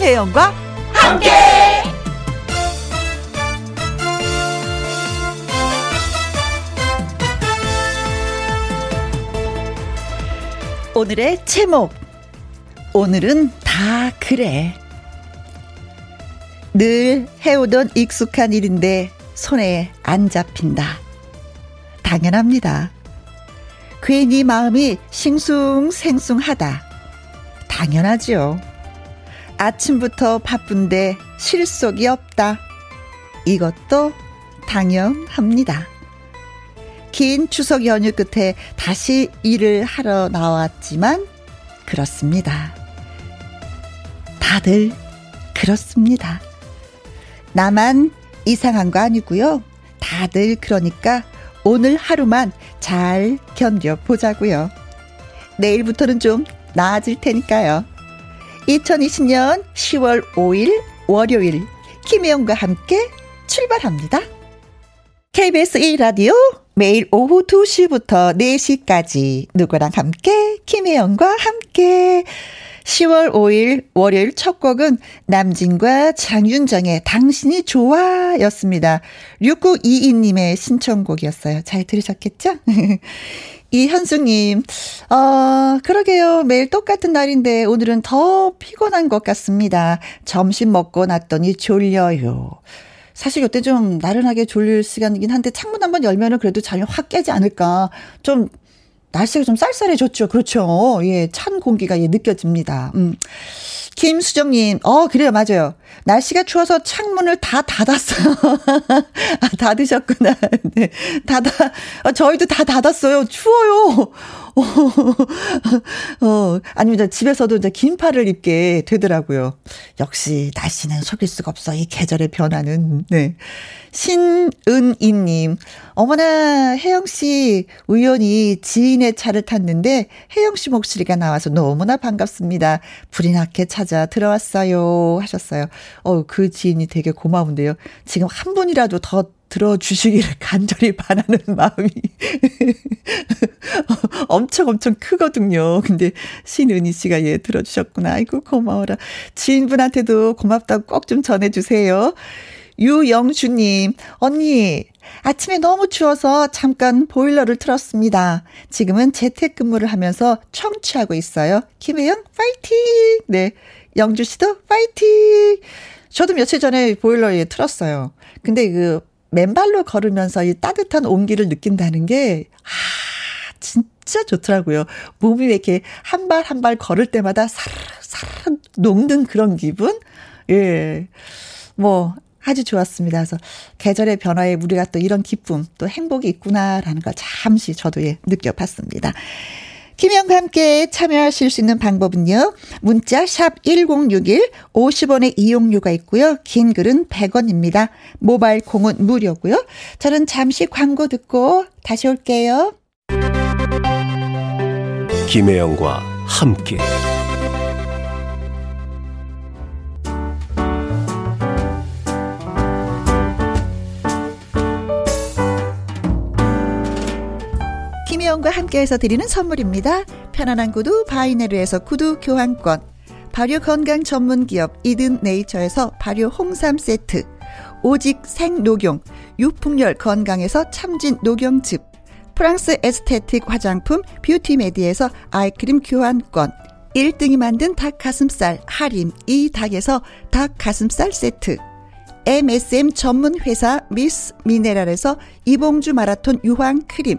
김혜영과 함께. 오늘의 제목. 오늘은 다 그래. 늘 해오던 익숙한 일인데 손에 안 잡힌다. 당연합니다. 괜히 마음이 싱숭생숭하다. 당연하지요. 아침부터 바쁜데 실속이 없다. 이것도 당연합니다. 긴 추석 연휴 끝에 다시 일을 하러 나왔지만 그렇습니다. 다들 그렇습니다. 나만 이상한 거 아니고요. 다들 그러니까 오늘 하루만 잘 견뎌보자고요. 내일부터는 좀 나아질 테니까요. 2020년 10월 5일 월요일 김혜영과 함께 출발합니다. KBS 1라디오 매일 오후 2시부터 4시까지 누구랑 함께 김혜영과 함께 10월 5일 월요일 첫 곡은 남진과 장윤정의 당신이 좋아 였습니다. 6922님의 신청곡이었어요. 잘 들으셨겠죠? 이현숙님, 어, 그러게요. 매일 똑같은 날인데 오늘은 더 피곤한 것 같습니다. 점심 먹고 났더니 졸려요. 사실 이때 좀 나른하게 졸릴 시간이긴 한데 창문 한번 열면은 그래도 잠이 확 깨지 않을까. 좀 날씨가 좀 쌀쌀해졌죠. 그렇죠. 예, 찬 공기가 예, 느껴집니다. 음. 김수정님, 어, 그래요, 맞아요. 날씨가 추워서 창문을 다 닫았어요. 아, 닫으셨구나. 네. 닫아, 아, 저희도 다 닫았어요. 추워요. 어, 아닙니다. 집에서도 이제 긴팔을 입게 되더라고요. 역시 날씨는 속일 수가 없어. 이 계절의 변화는. 네. 신은이님, 어머나, 혜영씨, 우연히 지인의 차를 탔는데, 혜영씨 목소리가 나와서 너무나 반갑습니다. 불이 나게 찾아 들어왔어요. 하셨어요. 어, 그 지인이 되게 고마운데요. 지금 한 분이라도 더 들어주시기를 간절히 바라는 마음이 엄청 엄청 크거든요. 근데 신은희 씨가 예 들어주셨구나. 아이고 고마워라. 지인분한테도 고맙다고 꼭 좀 전해주세요. 유영주님, 언니, 아침에 너무 추워서 잠깐 보일러를 틀었습니다. 지금은 재택근무를 하면서 청취하고 있어요. 김혜영, 파이팅! 네. 영주 씨도 파이팅! 저도 며칠 전에 보일러에 틀었어요. 근데 그 맨발로 걸으면서 이 따뜻한 온기를 느낀다는 게, 아, 진짜 좋더라고요. 몸이 왜 이렇게 한 발 한 발 걸을 때마다 사르르 녹는 그런 기분? 예. 뭐, 아주 좋았습니다. 그래서 계절의 변화에 우리가 또 이런 기쁨, 또 행복이 있구나라는 걸 잠시 저도 예, 느껴봤습니다. 김영과 함께 참여하실 수 있는 방법은요. 문자 샵 1061, 50원의 이용료가 있고요. 긴 글은 100원입니다. 모바일 콩은 무료고요. 저는 잠시 광고 듣고 다시 올게요. 김혜영과 함께 김혜영과 함께해서 드리는 선물입니다. 편안한 구두 바이네르에서 구두 교환권. 발효 건강 전문 기업 이든 네이처에서 발효 홍삼 세트. 오직 생녹용 유풍열 건강에서 참진 녹용즙. 프랑스 에스테틱 화장품 뷰티메디에서 아이크림 교환권. 1등이 만든 닭가슴살 할인 이 닭에서 닭가슴살 세트. MSM 전문 회사 미스 미네랄에서 이봉주 마라톤 유황 크림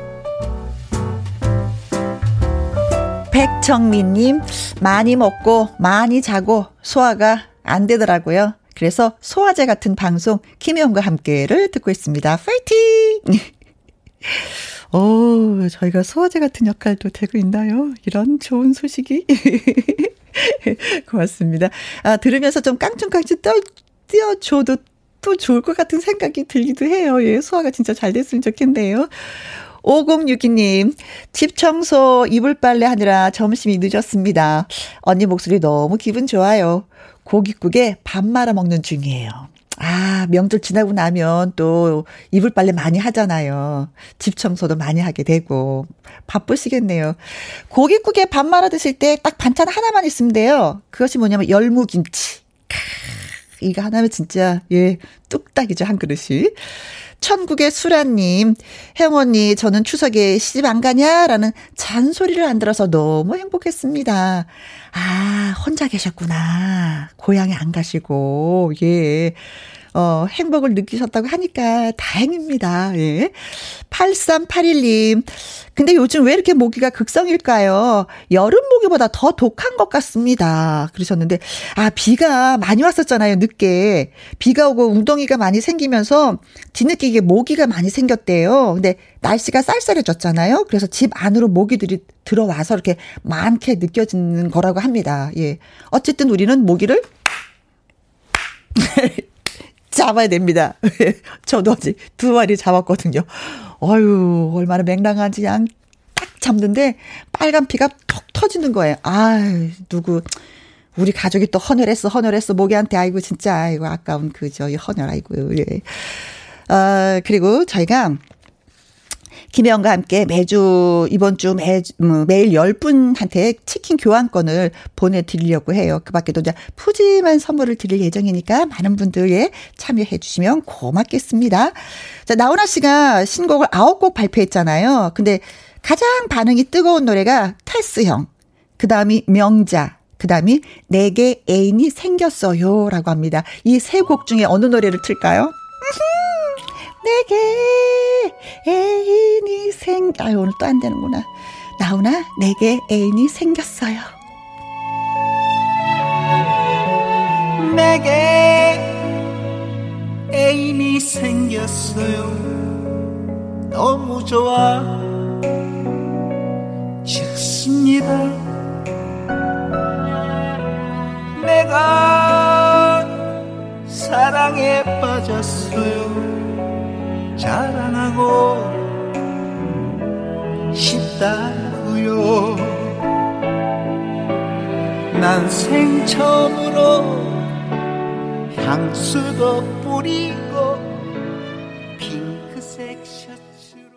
백정민님, 많이 먹고 많이 자고 소화가 안 되더라고요. 그래서 소화제 같은 방송 김혜영과 함께를 듣고 있습니다. 파이팅! 오, 저희가 소화제 같은 역할도 되고 있나요? 이런 좋은 소식이. 고맙습니다. 아, 들으면서 좀 깡충깡충 떠, 띄워줘도 또 좋을 것 같은 생각이 들기도 해요. 예, 소화가 진짜 잘 됐으면 좋겠네요. 5062님, 집 청소, 이불 빨래 하느라 점심이 늦었습니다. 언니 목소리 너무 기분 좋아요. 고깃국에 밥 말아 먹는 중이에요. 아, 명절 지나고 나면 또 이불 빨래 많이 하잖아요. 집 청소도 많이 하게 되고. 바쁘시겠네요. 고깃국에 밥 말아 드실 때 딱 반찬 하나만 있으면 돼요. 그것이 뭐냐면 열무김치. 이거 하나면 진짜, 예, 뚝딱이죠, 한 그릇이. 천국의 수라님, 혜영 언니, 저는 추석에 시집 안 가냐? 라는 잔소리를 안 들어서 너무 행복했습니다. 아, 혼자 계셨구나. 고향에 안 가시고, 예. 어, 행복을 느끼셨다고 하니까 다행입니다. 예. 8381님. 근데 요즘 왜 이렇게 모기가 극성일까요? 여름 모기보다 더 독한 것 같습니다. 그러셨는데, 아, 비가 많이 왔었잖아요, 늦게. 비가 오고 웅덩이가 많이 생기면서 뒤늦게 이게 모기가 많이 생겼대요. 근데 날씨가 쌀쌀해졌잖아요. 그래서 집 안으로 모기들이 들어와서 이렇게 많게 느껴지는 거라고 합니다. 예. 어쨌든 우리는 모기를 잡아야 됩니다. 저도 아직 두 마리 잡았거든요. 어유 얼마나 맹랑한지 그냥 딱 잡는데 빨간 피가 톡 터지는 거예요. 아 누구 우리 가족이 또 헌혈했어, 헌혈했어, 모기한테, 아이고, 진짜, 아이고, 아까운 그, 저, 헌혈, 아이고, 예. 아, 그리고 저희가 김혜영과 함께 매주 이번 주 매, 뭐, 매일 10분한테 치킨 교환권을 보내드리려고 해요. 그 밖에도 이제 푸짐한 선물을 드릴 예정이니까 많은 분들 예, 참여해 주시면 고맙겠습니다. 자, 나훈아 씨가 신곡을 9곡 발표했잖아요. 근데 가장 반응이 뜨거운 노래가 테스형, 그 다음이 명자, 그 다음이 내게 애인이 생겼어요. 라고 합니다. 이 세 곡 중에 어느 노래를 틀까요? 내게 애인이 생, 아유, 오늘 또 안 되는구나. 나훈아, 내게 애인이 생겼어요. 내게 애인이 생겼어요. 너무 좋아. 좋습니다. 내가 사랑에 빠졌어요. 자랑하고 싶다고요. 난 생처음으로 향수도 뿌리고 핑크색 셔츠로.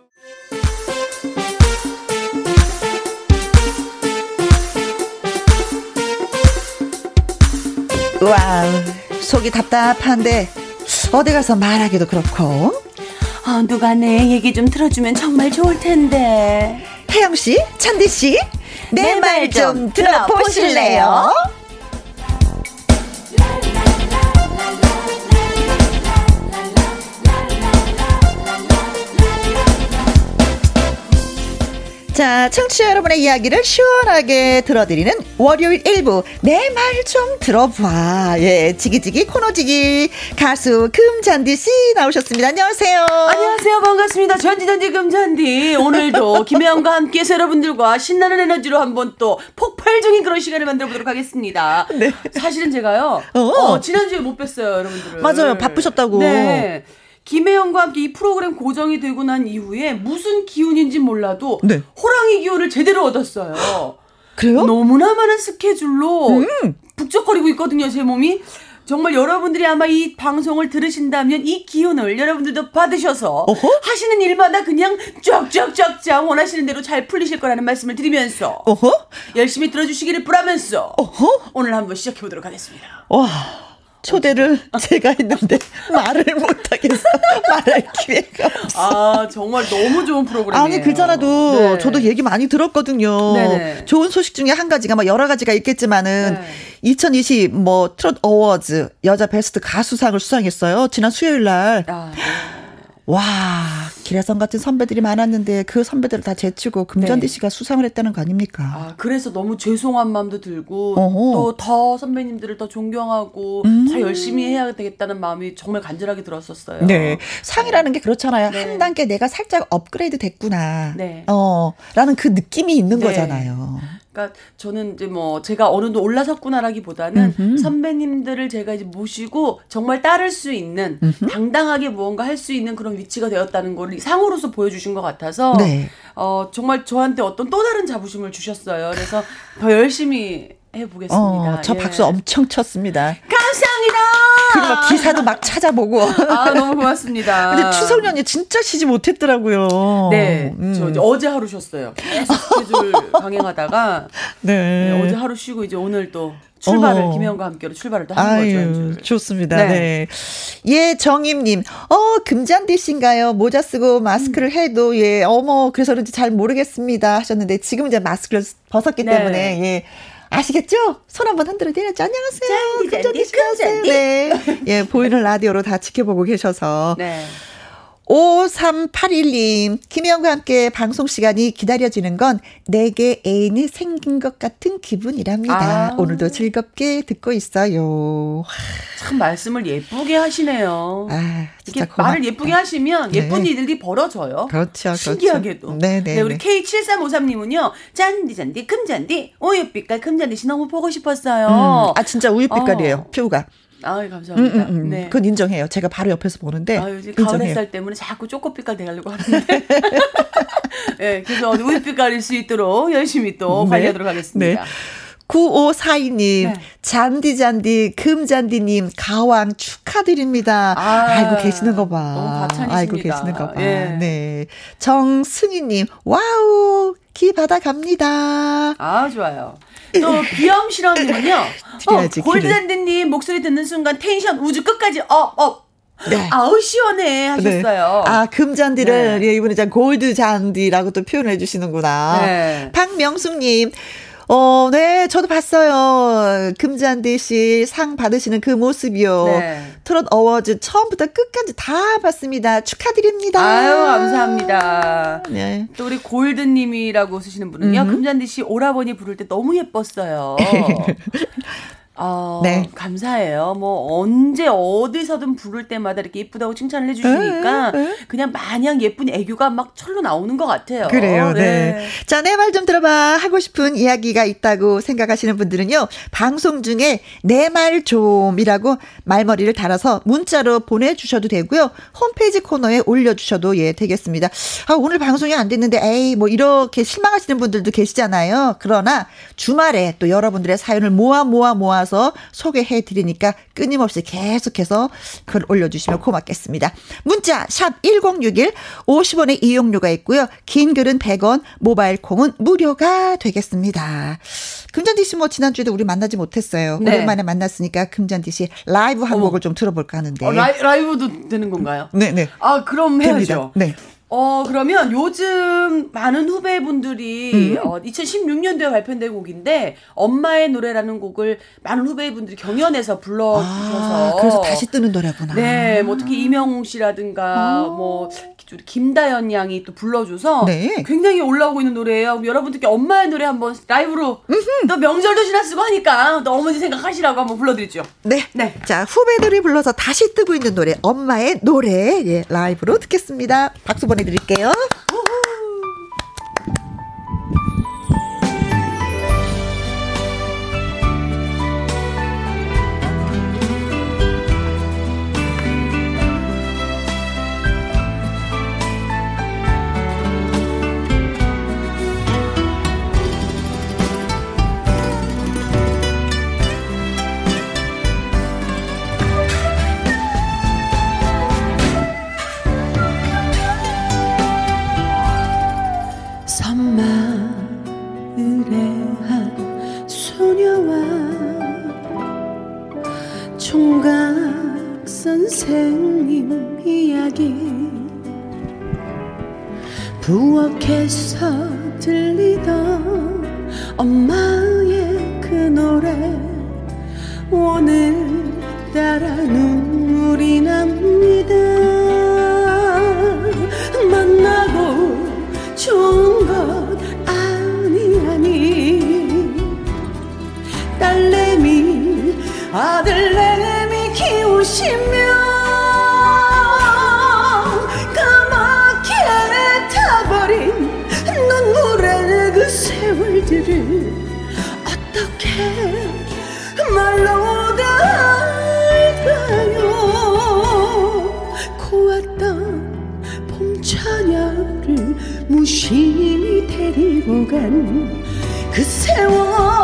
wow 속이 답답한데 어디 가서 말하기도 그렇고 아, 누가 내 얘기 좀 들어주면 정말 좋을 텐데. 혜영 씨, 잔디 씨, 내 말 좀 들어보실래요? 자, 청취자 여러분의 이야기를 시원하게 들어드리는 월요일 1부 내 말 좀 들어봐. 예, 지기지기 코너지기 가수 금잔디 씨 나오셨습니다. 안녕하세요. 안녕하세요. 반갑습니다. 전지전지 금잔디. 오늘도 김혜영과 함께해서 여러분들과 신나는 에너지로 한번 또 폭발 중인 그런 시간을 만들어 보도록 하겠습니다. 네. 사실은 제가요. 어. 어 지난주에 못 뵀어요, 여러분들을. 맞아요. 바쁘셨다고. 네. 김혜영과 함께 이 프로그램 고정이 되고 난 이후에 무슨 기운인지 몰라도 네. 호랑이 기운을 제대로 얻었어요. 그래요? 너무나 많은 스케줄로 음. 북적거리고 있거든요, 제 몸이. 정말 여러분들이 아마 이 방송을 들으신다면 이 기운을 여러분들도 받으셔서 어허? 하시는 일마다 그냥 쫙쫙쫙쫙 원하시는 대로 잘 풀리실 거라는 말씀을 드리면서 어허? 열심히 들어주시기를 바라면서 어허? 오늘 한번 시작해 보도록 하겠습니다. 와. 초대를 제가 했는데 말을 못하겠어. 말할 기회가 없어. 아, 정말 너무 좋은 프로그램이에요. 아니, 그잖아도 네. 저도 얘기 많이 들었거든요. 네네. 좋은 소식 중에 한 가지가 뭐 여러 가지가 있겠지만은 네. 2020 뭐 트롯 어워즈 여자 베스트 가수상을 수상했어요. 지난 수요일 날. 아, 네. 와, 기래성 같은 선배들이 많았는데 그 선배들을 다 제치고 금전디 네. 씨가 수상을 했다는 거 아닙니까? 아, 그래서 너무 죄송한 마음도 들고. 또 더 선배님들을 더 존경하고 음. 더 열심히 해야 되겠다는 마음이 정말 간절하게 들었었어요. 네. 상이라는 게 그렇잖아요. 네. 한 단계 내가 살짝 업그레이드 됐구나. 네. 어, 라는 그 느낌이 있는 네. 거잖아요. 그러니까 저는 이제 뭐 제가 어느 정도 올라섰구나라기보다는 음흠. 선배님들을 제가 이제 모시고 정말 따를 수 있는 당당하게 무언가 할 수 있는 그런 위치가 되었다는 걸 상으로서 보여주신 것 같아서 네. 어 정말 저한테 어떤 또 다른 자부심을 주셨어요. 그래서 더 열심히 해보겠습니다. 어, 저 예. 박수 엄청 쳤습니다. 감사합니다. 그리고 막 기사도 막 찾아보고. 아 너무 고맙습니다. 근데 추석연이 진짜 쉬지 못했더라고요. 네, 음. 저 어제 하루 쉬었어요. 계속 스케줄 강행하다가 네. 네, 어제 하루 쉬고 이제 오늘 또 출발을 어. 김혜영과 함께로 출발을 또 하는 거죠. 아유, 연주를. 좋습니다. 네. 네. 예, 정임님. 어, 금잔디 씨인가요? 모자 쓰고 마스크를 해도, 예, 어머, 그래서 그런지 잘 모르겠습니다. 하셨는데, 지금 이제 마스크를 벗었기 네. 때문에, 예. 아시겠죠? 손 한번 흔들어 드렸죠. 안녕하세요. 잔디, 잔디, 금잔디. 금잔디. 네. 예, 보이는 라디오로 다 지켜보고 계셔서. 네. 5381님, 김혜영과 함께 방송 시간이 기다려지는 건 내게 애인이 생긴 것 같은 기분이랍니다. 아. 오늘도 즐겁게 듣고 있어요. 참 말씀을 예쁘게 하시네요. 아, 진짜 고맙다. 말을 예쁘게 하시면 예쁜 네. 일들이 벌어져요. 그렇죠, 그렇죠. 신기하게도. 네네. 네, 우리 K7353님은요. 짠디 짠디 금잔디 오유빛깔 금잔디 씨 너무 보고 싶었어요. 아, 진짜 우유빛깔이에요. 어. 피부가. 아, 음, 감사합니다. 음, 음. 네. 그건 인정해요. 제가 바로 옆에서 보는데. 아, 요즘 가을. 햇살 때문에 자꾸 초코빛깔 돼가려고 하는데. 네, 그래서 우유빛깔일 수 있도록 열심히 또 네. 관리하도록 하겠습니다. 네. 9542님, 네. 잔디잔디, 금잔디님, 가왕 축하드립니다. 아, 아이고, 계시는 거 봐. 아이고, 계시는 거 봐. 예. 네. 정승희님, wow, 기 받아갑니다. 아, 좋아요. 또 비염 실험님은요. 드려야지, 어, 골드랜드님 목소리 듣는 순간 텐션 우주 끝까지 up, up. 네. 아우 시원해 하셨어요. 아, 금잔디를, 네. 예, 이번에 자 골드 잔디라고 또 표현해 주시는구나. 네. 박명숙님, 어, 네, 저도 봤어요. 금잔디 씨 상 받으시는 그 모습이요. 네. 트롯 어워즈 처음부터 끝까지 다 봤습니다. 축하드립니다. 아유 감사합니다. 네. 또 우리 골드님이라고 쓰시는 분은요. 금잔디 씨 오라버니 부를 때 너무 예뻤어요. 어, 네. 감사해요. 뭐 언제 어디서든 부를 때마다 이렇게 예쁘다고 칭찬을 해주시니까 그냥 마냥 예쁜 애교가 막 철로 나오는 것 같아요. 그래요, 네. 자, 내 말 좀 들어봐. 하고 싶은 이야기가 있다고 생각하시는 분들은요, 방송 중에 내 말 좀이라고 말머리를 달아서 문자로 보내주셔도 되고요, 홈페이지 코너에 올려주셔도 예, 되겠습니다. 아, 오늘 방송이 안 됐는데, 에이, 뭐, 이렇게 실망하시는 분들도 계시잖아요. 그러나, 주말에 또 여러분들의 사연을 모아, 모아, 모아 서 소개해 드리니까 끊임없이 계속해서 글 올려주시면 고맙겠습니다. 문자, 샵 1061, 50원의 이용료가 있고요. 긴 글은 100원, 모바일 콩은 무료가 되겠습니다. 금잔디 씨 뭐 지난주에도 우리 만나지 못했어요. 네. 오랜만에 만났으니까 금잔디 씨 라이브 한. 곡을 좀 들어볼까 하는데. 어, 라이, 라이브도 되는 건가요? 네, 네. 아 그럼 됩니다. 해야죠. 네. 어, 그러면 요즘 많은 후배분들이 음. 어, 2016년도에 발표된 곡인데 엄마의 노래라는 곡을 많은 후배분들이 경연에서 불러 주셔서 아, 그래서 다시 뜨는 노래구나. 네, 뭐 특히 이명웅 씨라든가 어. 뭐 김다연 양이 또 불러줘서 네. 굉장히 올라오고 있는 노래예요. 여러분들께 엄마의 노래 한번 라이브로 또 명절도 지났으고 하니까 또 어머니 생각하시라고 한번 불러드리죠. 네. 네. 자, 후배들이 불러서 다시 뜨고 있는 노래, 엄마의 노래, 예, 라이브로 듣겠습니다. 박수 보내드릴게요. 선 선생님 이야기. 부엌에서 들리던 엄마의 그 노래. 오늘따라 눈물이 납니다. 만나고 좋은 것 아니 아니. 딸내미 아들내미 키우시며 세월들을 어떻게 말로 다 할까요? 고왔던 봄 처녀를 무심히 데리고 간 그 세월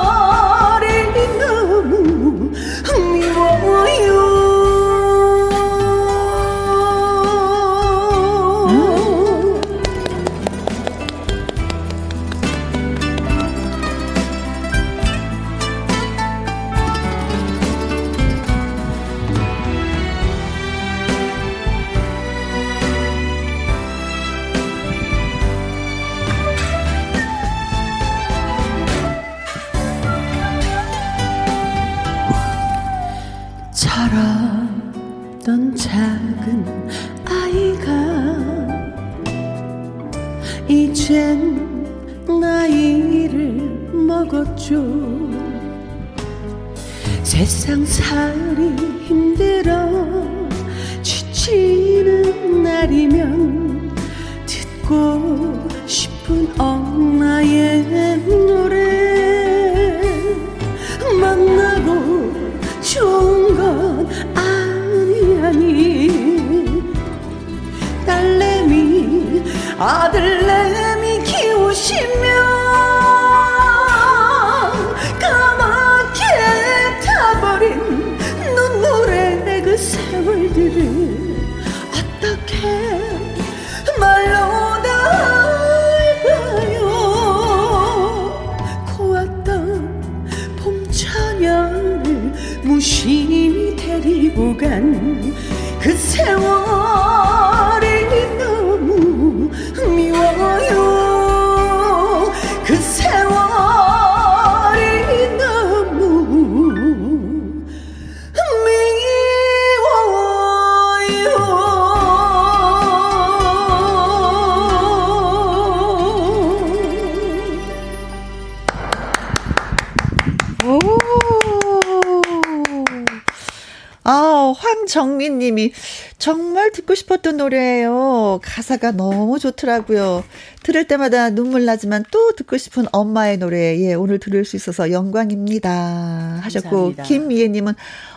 노래예요. 가사가 너무 좋더라고요. 들을 때마다 눈물 나지만 또 듣고 싶은 엄마의 노래. 예, 오늘 들을 수 있어서 영광입니다. 하셨고, 감사합니다. 김미애 님은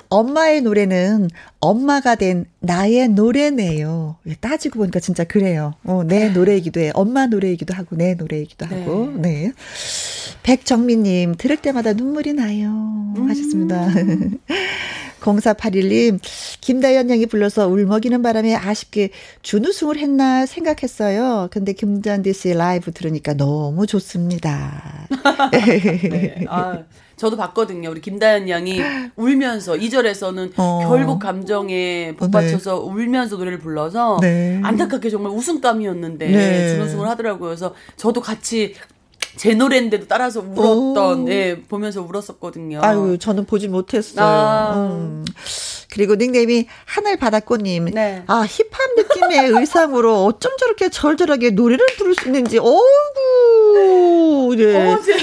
엄마의 노래는 엄마가 된 나의 노래네요. 예, 따지고 보니까 진짜 그래요. 어, 내 노래이기도 해. 엄마 노래이기도 하고, 내 노래이기도 하고, 네. 백정민님, 들을 때마다 눈물이 나요. 하셨습니다. 0481님, 김다연 양이 불러서 울먹이는 바람에 아쉽게 준우승을 했나 생각했어요. 근데 김잔디 씨 라이브 들으니까 너무 좋습니다. 네. 아, 저도 봤거든요. 우리 김다연 양이 울면서 2절에서는 어. 결국 감정에 북받쳐서 울면서 노래를 불러서 네. 안타깝게 정말 웃음감이었는데 네. 준우승을 하더라고요. 그래서 저도 같이 제 노래인데도 따라서 울었던 오. 예, 보면서 울었었거든요. 아유, 저는 보지 못했어요. 아. 음. 그리고 닉네임이 하늘바닷꽃님. 네. 아, 힙합 느낌의 의상으로 어쩜 저렇게 절절하게 노래를 부를 수 있는지, 어우, 네. 어, 제-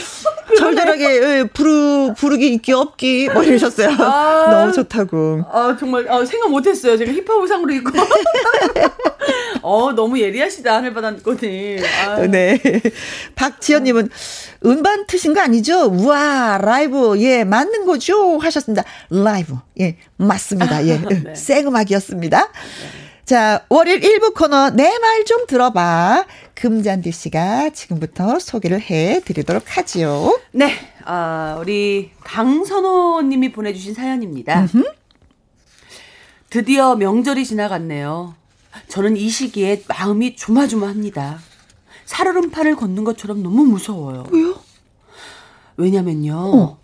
절절하게 예, 부르, 부르기 있기 없기, 뭐 이러셨어요. 아. 너무 좋다고. 아 정말 아, 생각 못했어요. 제가 힙합 의상으로 입고. 어 너무 예리하시다 하늘바다꽃님. 아, 네. 박지연님은 음반 트신 거 아니죠? 우와, 라이브, 예, 맞는 거죠? 하셨습니다. 라이브, 예, 맞습니다. 예, 네. 생음악이었습니다. 자, 월요일 1부 코너, 내 말 좀 들어봐. 금잔디 씨가 지금부터 소개를 해 드리도록 하지요. 네, 아, 우리 강선호 님이 보내 주신 사연입니다. 드디어 명절이 지나갔네요. 저는 이 시기에 마음이 조마조마합니다. 살얼음판을 걷는 것처럼 너무 무서워요. 왜요? 왜냐면요,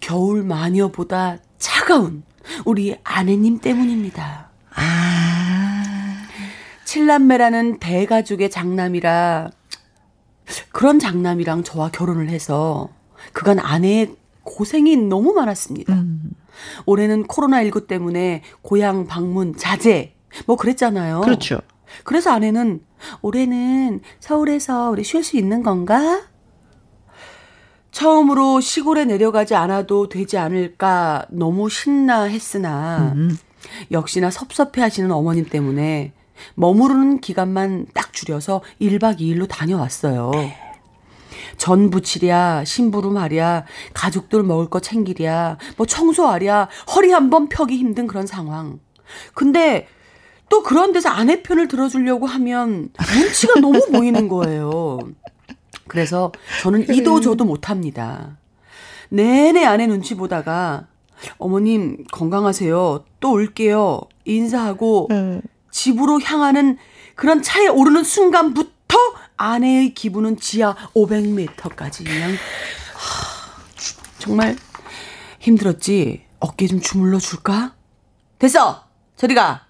겨울 마녀보다 차가운 우리 아내님 때문입니다. 아, 칠남매라는 대가족의 장남이라 그런 장남이랑 저와 결혼을 해서 그간 아내의 고생이 너무 많았습니다. 올해는 코로나19 때문에 고향 방문 자제, 뭐 그랬잖아요. 그렇죠. 그래서 아내는 올해는 서울에서 우리 쉴 수 있는 건가? 처음으로 시골에 내려가지 않아도 되지 않을까 너무 신나 했으나 음. 역시나 섭섭해 하시는 어머님 때문에 머무르는 기간만 딱 줄여서 1박 2일로 다녀왔어요. 전 부치랴, 심부름 하랴, 가족들 먹을 거 챙기랴, 뭐 청소하랴, 허리 한 번 펴기 힘든 그런 상황. 근데 또 그런 데서 아내 편을 들어주려고 하면 눈치가 너무 보이는 거예요. 그래서 저는 이도 저도 못합니다. 내내 아내 눈치 보다가 어머님 건강하세요. 또 올게요. 인사하고 음. 집으로 향하는 그런 차에 오르는 순간부터 아내의 기분은 지하 500m까지 그냥 하, 정말 힘들었지. 어깨 좀 주물러 줄까? 됐어. 저리 가.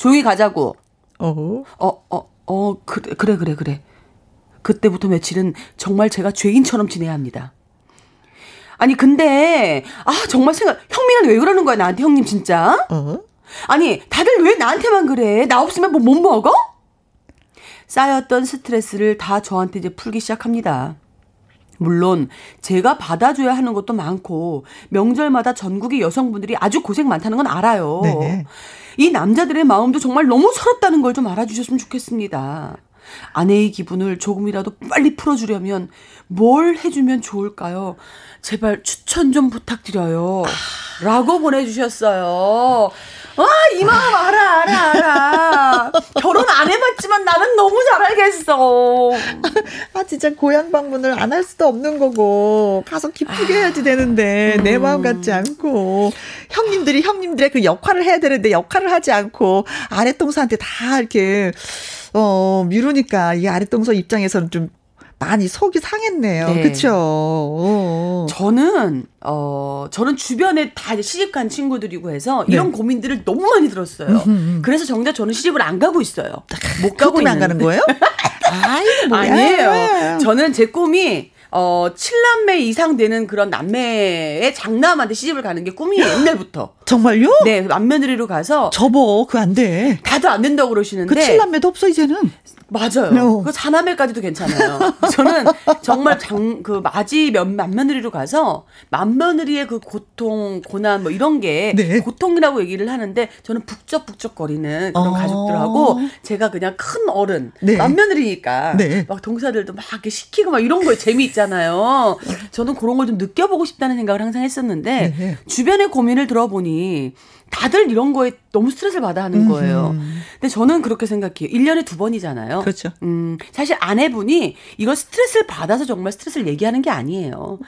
조용히 가자고. 어. 어, 어, 어, 그래, 그래, 그래, 그래. 그때부터 며칠은 정말 제가 죄인처럼 지내야 합니다. 아니, 근데, 아, 정말 생각, 형민은 왜 그러는 거야, 나한테, 형님, 진짜? 어? 아니, 다들 왜 나한테만 그래? 나 없으면 뭐 못 먹어? 쌓였던 스트레스를 다 저한테 이제 풀기 시작합니다. 물론 제가 받아줘야 하는 것도 많고 명절마다 전국의 여성분들이 아주 고생 많다는 건 알아요. 네. 이 남자들의 마음도 정말 너무 서럽다는 걸 좀 알아주셨으면 좋겠습니다. 아내의 기분을 조금이라도 빨리 풀어주려면 뭘 해주면 좋을까요? 제발 추천 좀 부탁드려요. 라고 보내주셨어요. 아, 이 마음 알아, 알아, 알아. 결혼 안 해봤지만 나는 너무 잘 알겠어. 아 진짜 고향 방문을 안 할 수도 없는 거고 가서 기쁘게 해야지 되는데 내 마음 같지 않고 형님들이 형님들의 그 역할을 해야 되는데 역할을 하지 않고 아랫동서한테 다 이렇게 어 미루니까 이 아랫동서 입장에서는 좀 많이 속이 상했네요. 네. 그렇죠. 어. 저는 어 저는 주변에 다 이제 시집 간 친구들이고 해서 이런 네. 고민들을 너무 많이 들었어요. 그래서 정작 저는 시집을 안 가고 있어요. 못 가고 때문에 안 있는 가는 거예요? 아이 뭐야. 아니에요. 저는 제 꿈이 어, 7남매 이상 되는 그런 남매의 장남한테 시집을 가는 게 꿈이에요, 옛날부터. 정말요? 네, 맏며느리로 가서 접어 그거 안 돼. 다들 안 된다고 그러시는데. 그 칠남매도 없어 이제는. 맞아요. 어. 그 4남매까지도 괜찮아요. 저는 정말 장, 그 마지 몇, 맏며느리로 가서 맏며느리의 그 고통, 고난 뭐 이런 게 네. 고통이라고 얘기를 하는데 저는 북적북적거리는 그런 어. 가족들하고 제가 그냥 큰 어른, 네. 맏며느리니까 네. 막 동사들도 막 이렇게 시키고 막 이런 거에 재미 있잖아요. 저는 그런 걸 좀 느껴보고 싶다는 생각을 항상 했었는데 네. 주변의 고민을 들어보니 다들 이런 거에 너무 스트레스를 받아 하는 거예요. 근데 저는 그렇게 생각해요. 1년에 두 번이잖아요. 그렇죠. 음, 사실 아내분이 이걸 스트레스를 받아서 정말 스트레스를 얘기하는 게 아니에요.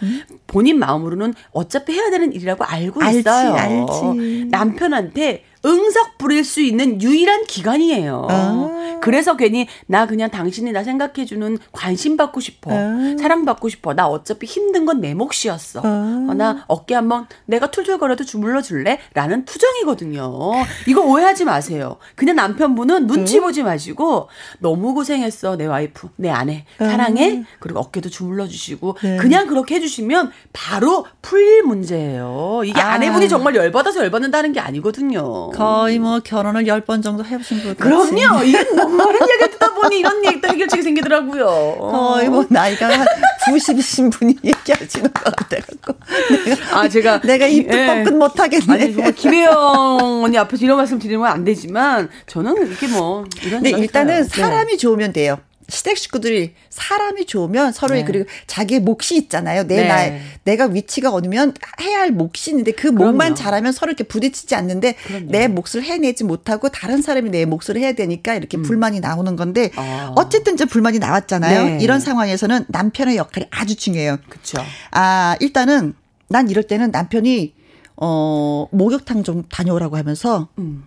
본인 마음으로는 어차피 해야 되는 일이라고 알고 음. 알지, 있어요. 알지. 남편한테 응석 부릴 수 있는 유일한 기간이에요. 아. 그래서 괜히 나 그냥 당신이 나 생각해주는 관심 받고 싶어. 아. 사랑받고 싶어. 나 어차피 힘든 건 내 몫이었어. 아. 어, 나 어깨 한번 내가 툴툴거려도 주물러 줄래? 라는 투정이거든요. 이거 오해하지 마세요. 그냥 남편분은 눈치 보지 마시고 너무 고생했어. 내 와이프, 내 아내. 사랑해. 그리고 어깨도 주물러 주시고 네. 그냥 그렇게 해주시면 바로 풀릴 문제예요. 이게 아. 아. 내분이 정말 열받아서 열받는다는 게 아니거든요. 거의 뭐 결혼을 열번 정도 해보신 분. 그럼요. 이게 너무 많은 얘기 듣다 보니 이런 얘기 또 해결책이 생기더라고요. 거의 뭐 나이가 한 90이신 분이 얘기하시는 것 같아갖고 내가 아, 제가. 내가 입도 예. 못하겠네. 아니, 정말 김혜영 언니 앞에서 이런 말씀 드리면 안 되지만, 저는 이렇게 뭐, 이런 근데 일단은. 사람이 좋으면 돼요. 시댁 식구들이 사람이 좋으면 서로의 네. 그리고 자기의 몫이 있잖아요. 내 네. 나 내가 위치가 어디면 해야 할 몫이 있는데 그 몫만 그럼요. 잘하면 서로 이렇게 부딪히지 않는데 그럼요. 내 몫을 해내지 못하고 다른 사람이 내 몫을 해야 되니까 이렇게 불만이 나오는 건데 음. 아. 어쨌든 이제 불만이 나왔잖아요. 네. 이런 상황에서는 남편의 역할이 아주 중요해요. 그쵸. 아, 일단은 난 이럴 때는 남편이 어, 목욕탕 좀 다녀오라고 하면서 음.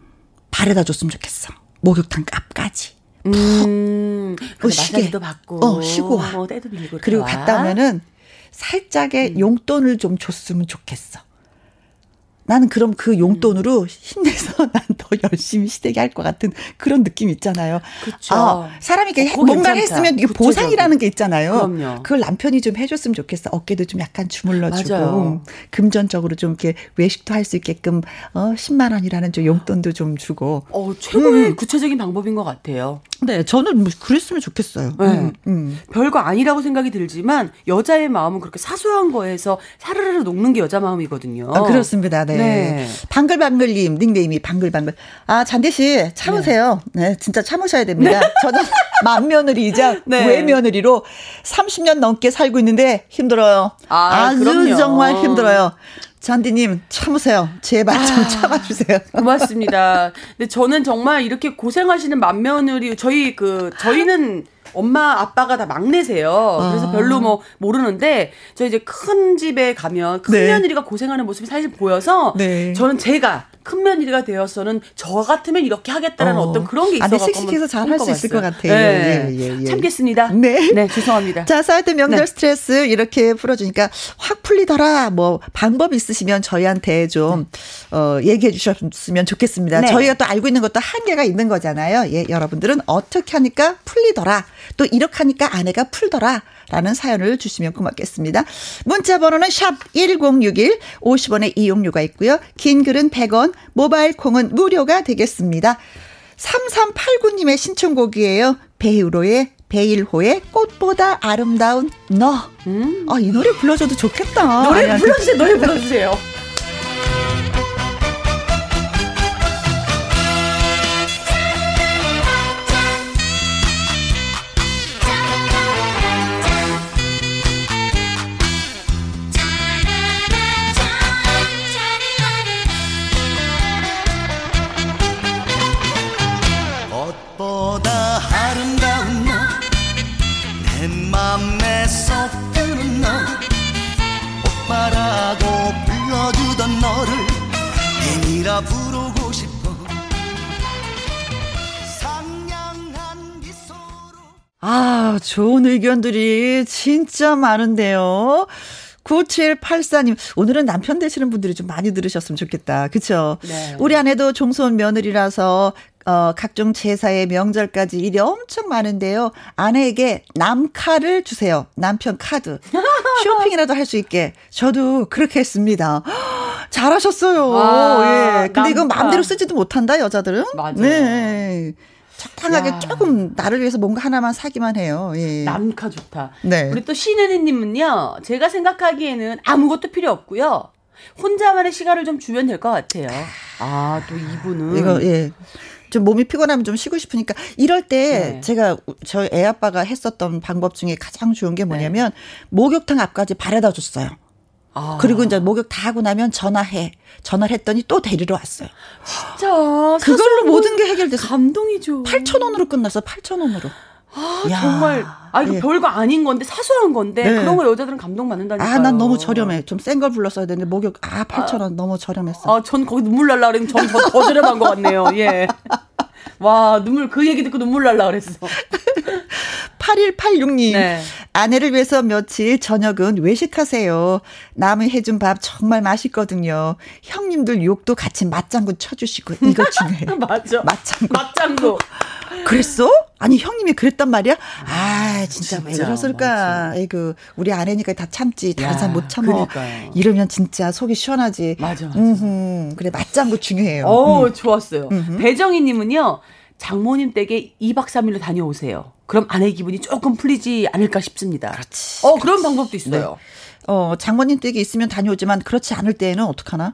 바래다 줬으면 좋겠어. 목욕탕 값까지. 음, 어, 그 시계. 마사지도 받고. 어, 쉬고 와. 뭐, 때도 빌리고. 그리고. 갔다 오면은 음. 살짝의 용돈을 좀 줬으면 좋겠어. 나는 그럼 그 용돈으로 힘내서 난 더 열심히 시댁에 할 것 같은 그런 느낌 있잖아요. 그쵸. 아, 사람이 이렇게 어, 뭔가를 괜찮다. 했으면 이게. 보상이라는 게 있잖아요. 그럼요. 그걸 남편이 좀 해줬으면 좋겠어. 어깨도 좀 약간 주물러주고 맞아요. 금전적으로 좀 이렇게 외식도 할 수 있게끔 어 10만 원이라는 좀 용돈도 좀 주고. 어, 최고의 음. 구체적인 방법인 것 같아요. 네, 저는 뭐 그랬으면 좋겠어요. 네. 음, 음. 별거 아니라고 생각이 들지만 여자의 마음은 그렇게 사소한 거에서 사르르 녹는 게 여자 마음이거든요. 아, 그렇습니다. 네. 네. 방글방글님, 닉네임이 방글방글. 아, 잔디 씨, 참으세요. 네. 진짜 참으셔야 됩니다. 저는 맏며느리이자 네. 외며느리로 30년 넘게 살고 있는데 힘들어요. 아, 주 그럼요. 정말 힘들어요. 잔디님, 참으세요. 제발 좀 아. 참아주세요. 고맙습니다. 근데 저는 정말 이렇게 고생하시는 맏며느리 저희 그 저희는 엄마 아빠가 다 막내세요. 그래서 아. 별로 뭐 모르는데 저 이제 큰 집에 가면 큰 네. 며느리가 고생하는 모습이 사실 보여서 네. 저는 제가 큰 며느리가 되어서는 저 같으면 이렇게 하겠다라는 어. 어. 떤 그런 게 아, 네, 있어서 씩씩해서 잘 할 수 있을 것 같아요. 네. 예, 예, 예. 참겠습니다. 네. 네, 죄송합니다. 자, 사이다 명절 네. 스트레스 이렇게 풀어주니까 확 풀리더라. 뭐, 방법 있으시면 저희한테 좀, 어, 얘기해 주셨으면 좋겠습니다. 네. 저희가 또 알고 있는 것도 한계가 있는 거잖아요. 예, 여러분들은 어떻게 하니까 풀리더라. 또 이렇게 하니까 아내가 풀더라. 라는 사연을 주시면 고맙겠습니다. 문자 번호는 샵 1061, 50원의 이용료가 있고요. 긴 글은 100원, 모바일 콩은 무료가 되겠습니다. 3389님의 신청곡이에요. 배일호의 배일호의 꽃보다 아름다운 너. 아, 이 노래 불러줘도 좋겠다. 노래 불러주세요. 노래 불러주세요. 아, 좋은 의견들이 진짜 많은데요. 9784님, 오늘은 남편 되시는 분들이 좀 많이 들으셨으면 좋겠다. 그쵸? 네. 우리 아내도 종소원 며느리라서, 어, 각종 제사에 명절까지 일이 엄청 많은데요. 아내에게 남카를 주세요. 남편 카드. 쇼핑이라도 할 수 있게. 저도 그렇게 했습니다. 잘하셨어요. 와, 예. 근데 이거 남카. 마음대로 쓰지도 못한다, 여자들은. 맞아요. 네. 적당하게 야. 조금 나를 위해서 뭔가 하나만 사기만 해요. 예. 남카 좋다. 네. 우리 또 신은희님은요. 제가 생각하기에는 아무것도 필요 없고요. 혼자만의 시간을 좀 주면 될 것 같아요. 아 또 이분은 이거 예. 좀 몸이 피곤하면 좀 쉬고 싶으니까 이럴 때 네. 제가 저희 애 아빠가 했었던 방법 중에 가장 좋은 게 뭐냐면 목욕탕 앞까지 바래다 줬어요. 아, 그리고 이제 목욕 다 하고 나면 전화해. 전화를 했더니 또 데리러 왔어요. 진짜 그걸로 모든 게 해결돼서 감동이죠. 8천 원으로 끝났어. 8천 원으로. 아, 야. 정말 아 이거 예. 별거 아닌 건데 사소한 건데 네. 그런 거 여자들은 감동 받는다니까요. 아, 난 너무 저렴해. 좀 센 걸 불렀어야 되는데 목욕 아, 8천 원 너무 저렴했어. 아, 전 거기 눈물 날라 그랬는데 전더 더 저렴한 것 같네요. 예. 와, 눈물 그 얘기 듣고 눈물 날라 그랬어. 8186님. 네. 아내를 위해서 며칠 저녁은 외식하세요. 남이 해준 밥 정말 맛있거든요. 형님들 욕도 같이 맞장구 쳐주시고 이거 중요해요. 맞아. 맞장구. 맞장구. 그랬어? 아니 형님이 그랬단 말이야? 아 진짜, 왜 진짜, 그랬을까? 에이그 우리 아내니까 다 참지 다른 야, 사람 못 참어. 그러니까요. 이러면 진짜 속이 시원하지. 맞아, 맞아. 음흠. 그래 맞장구 중요해요. 어, 음. 좋았어요. 배정희님은요, 장모님 댁에 2박 3일로 다녀오세요. 그럼 아내 기분이 조금 풀리지 않을까 싶습니다. 그렇지. 어, 그런 방법도 있어요. 어 장모님 댁에 있으면 다녀오지만 그렇지 않을 때에는 어떡하나?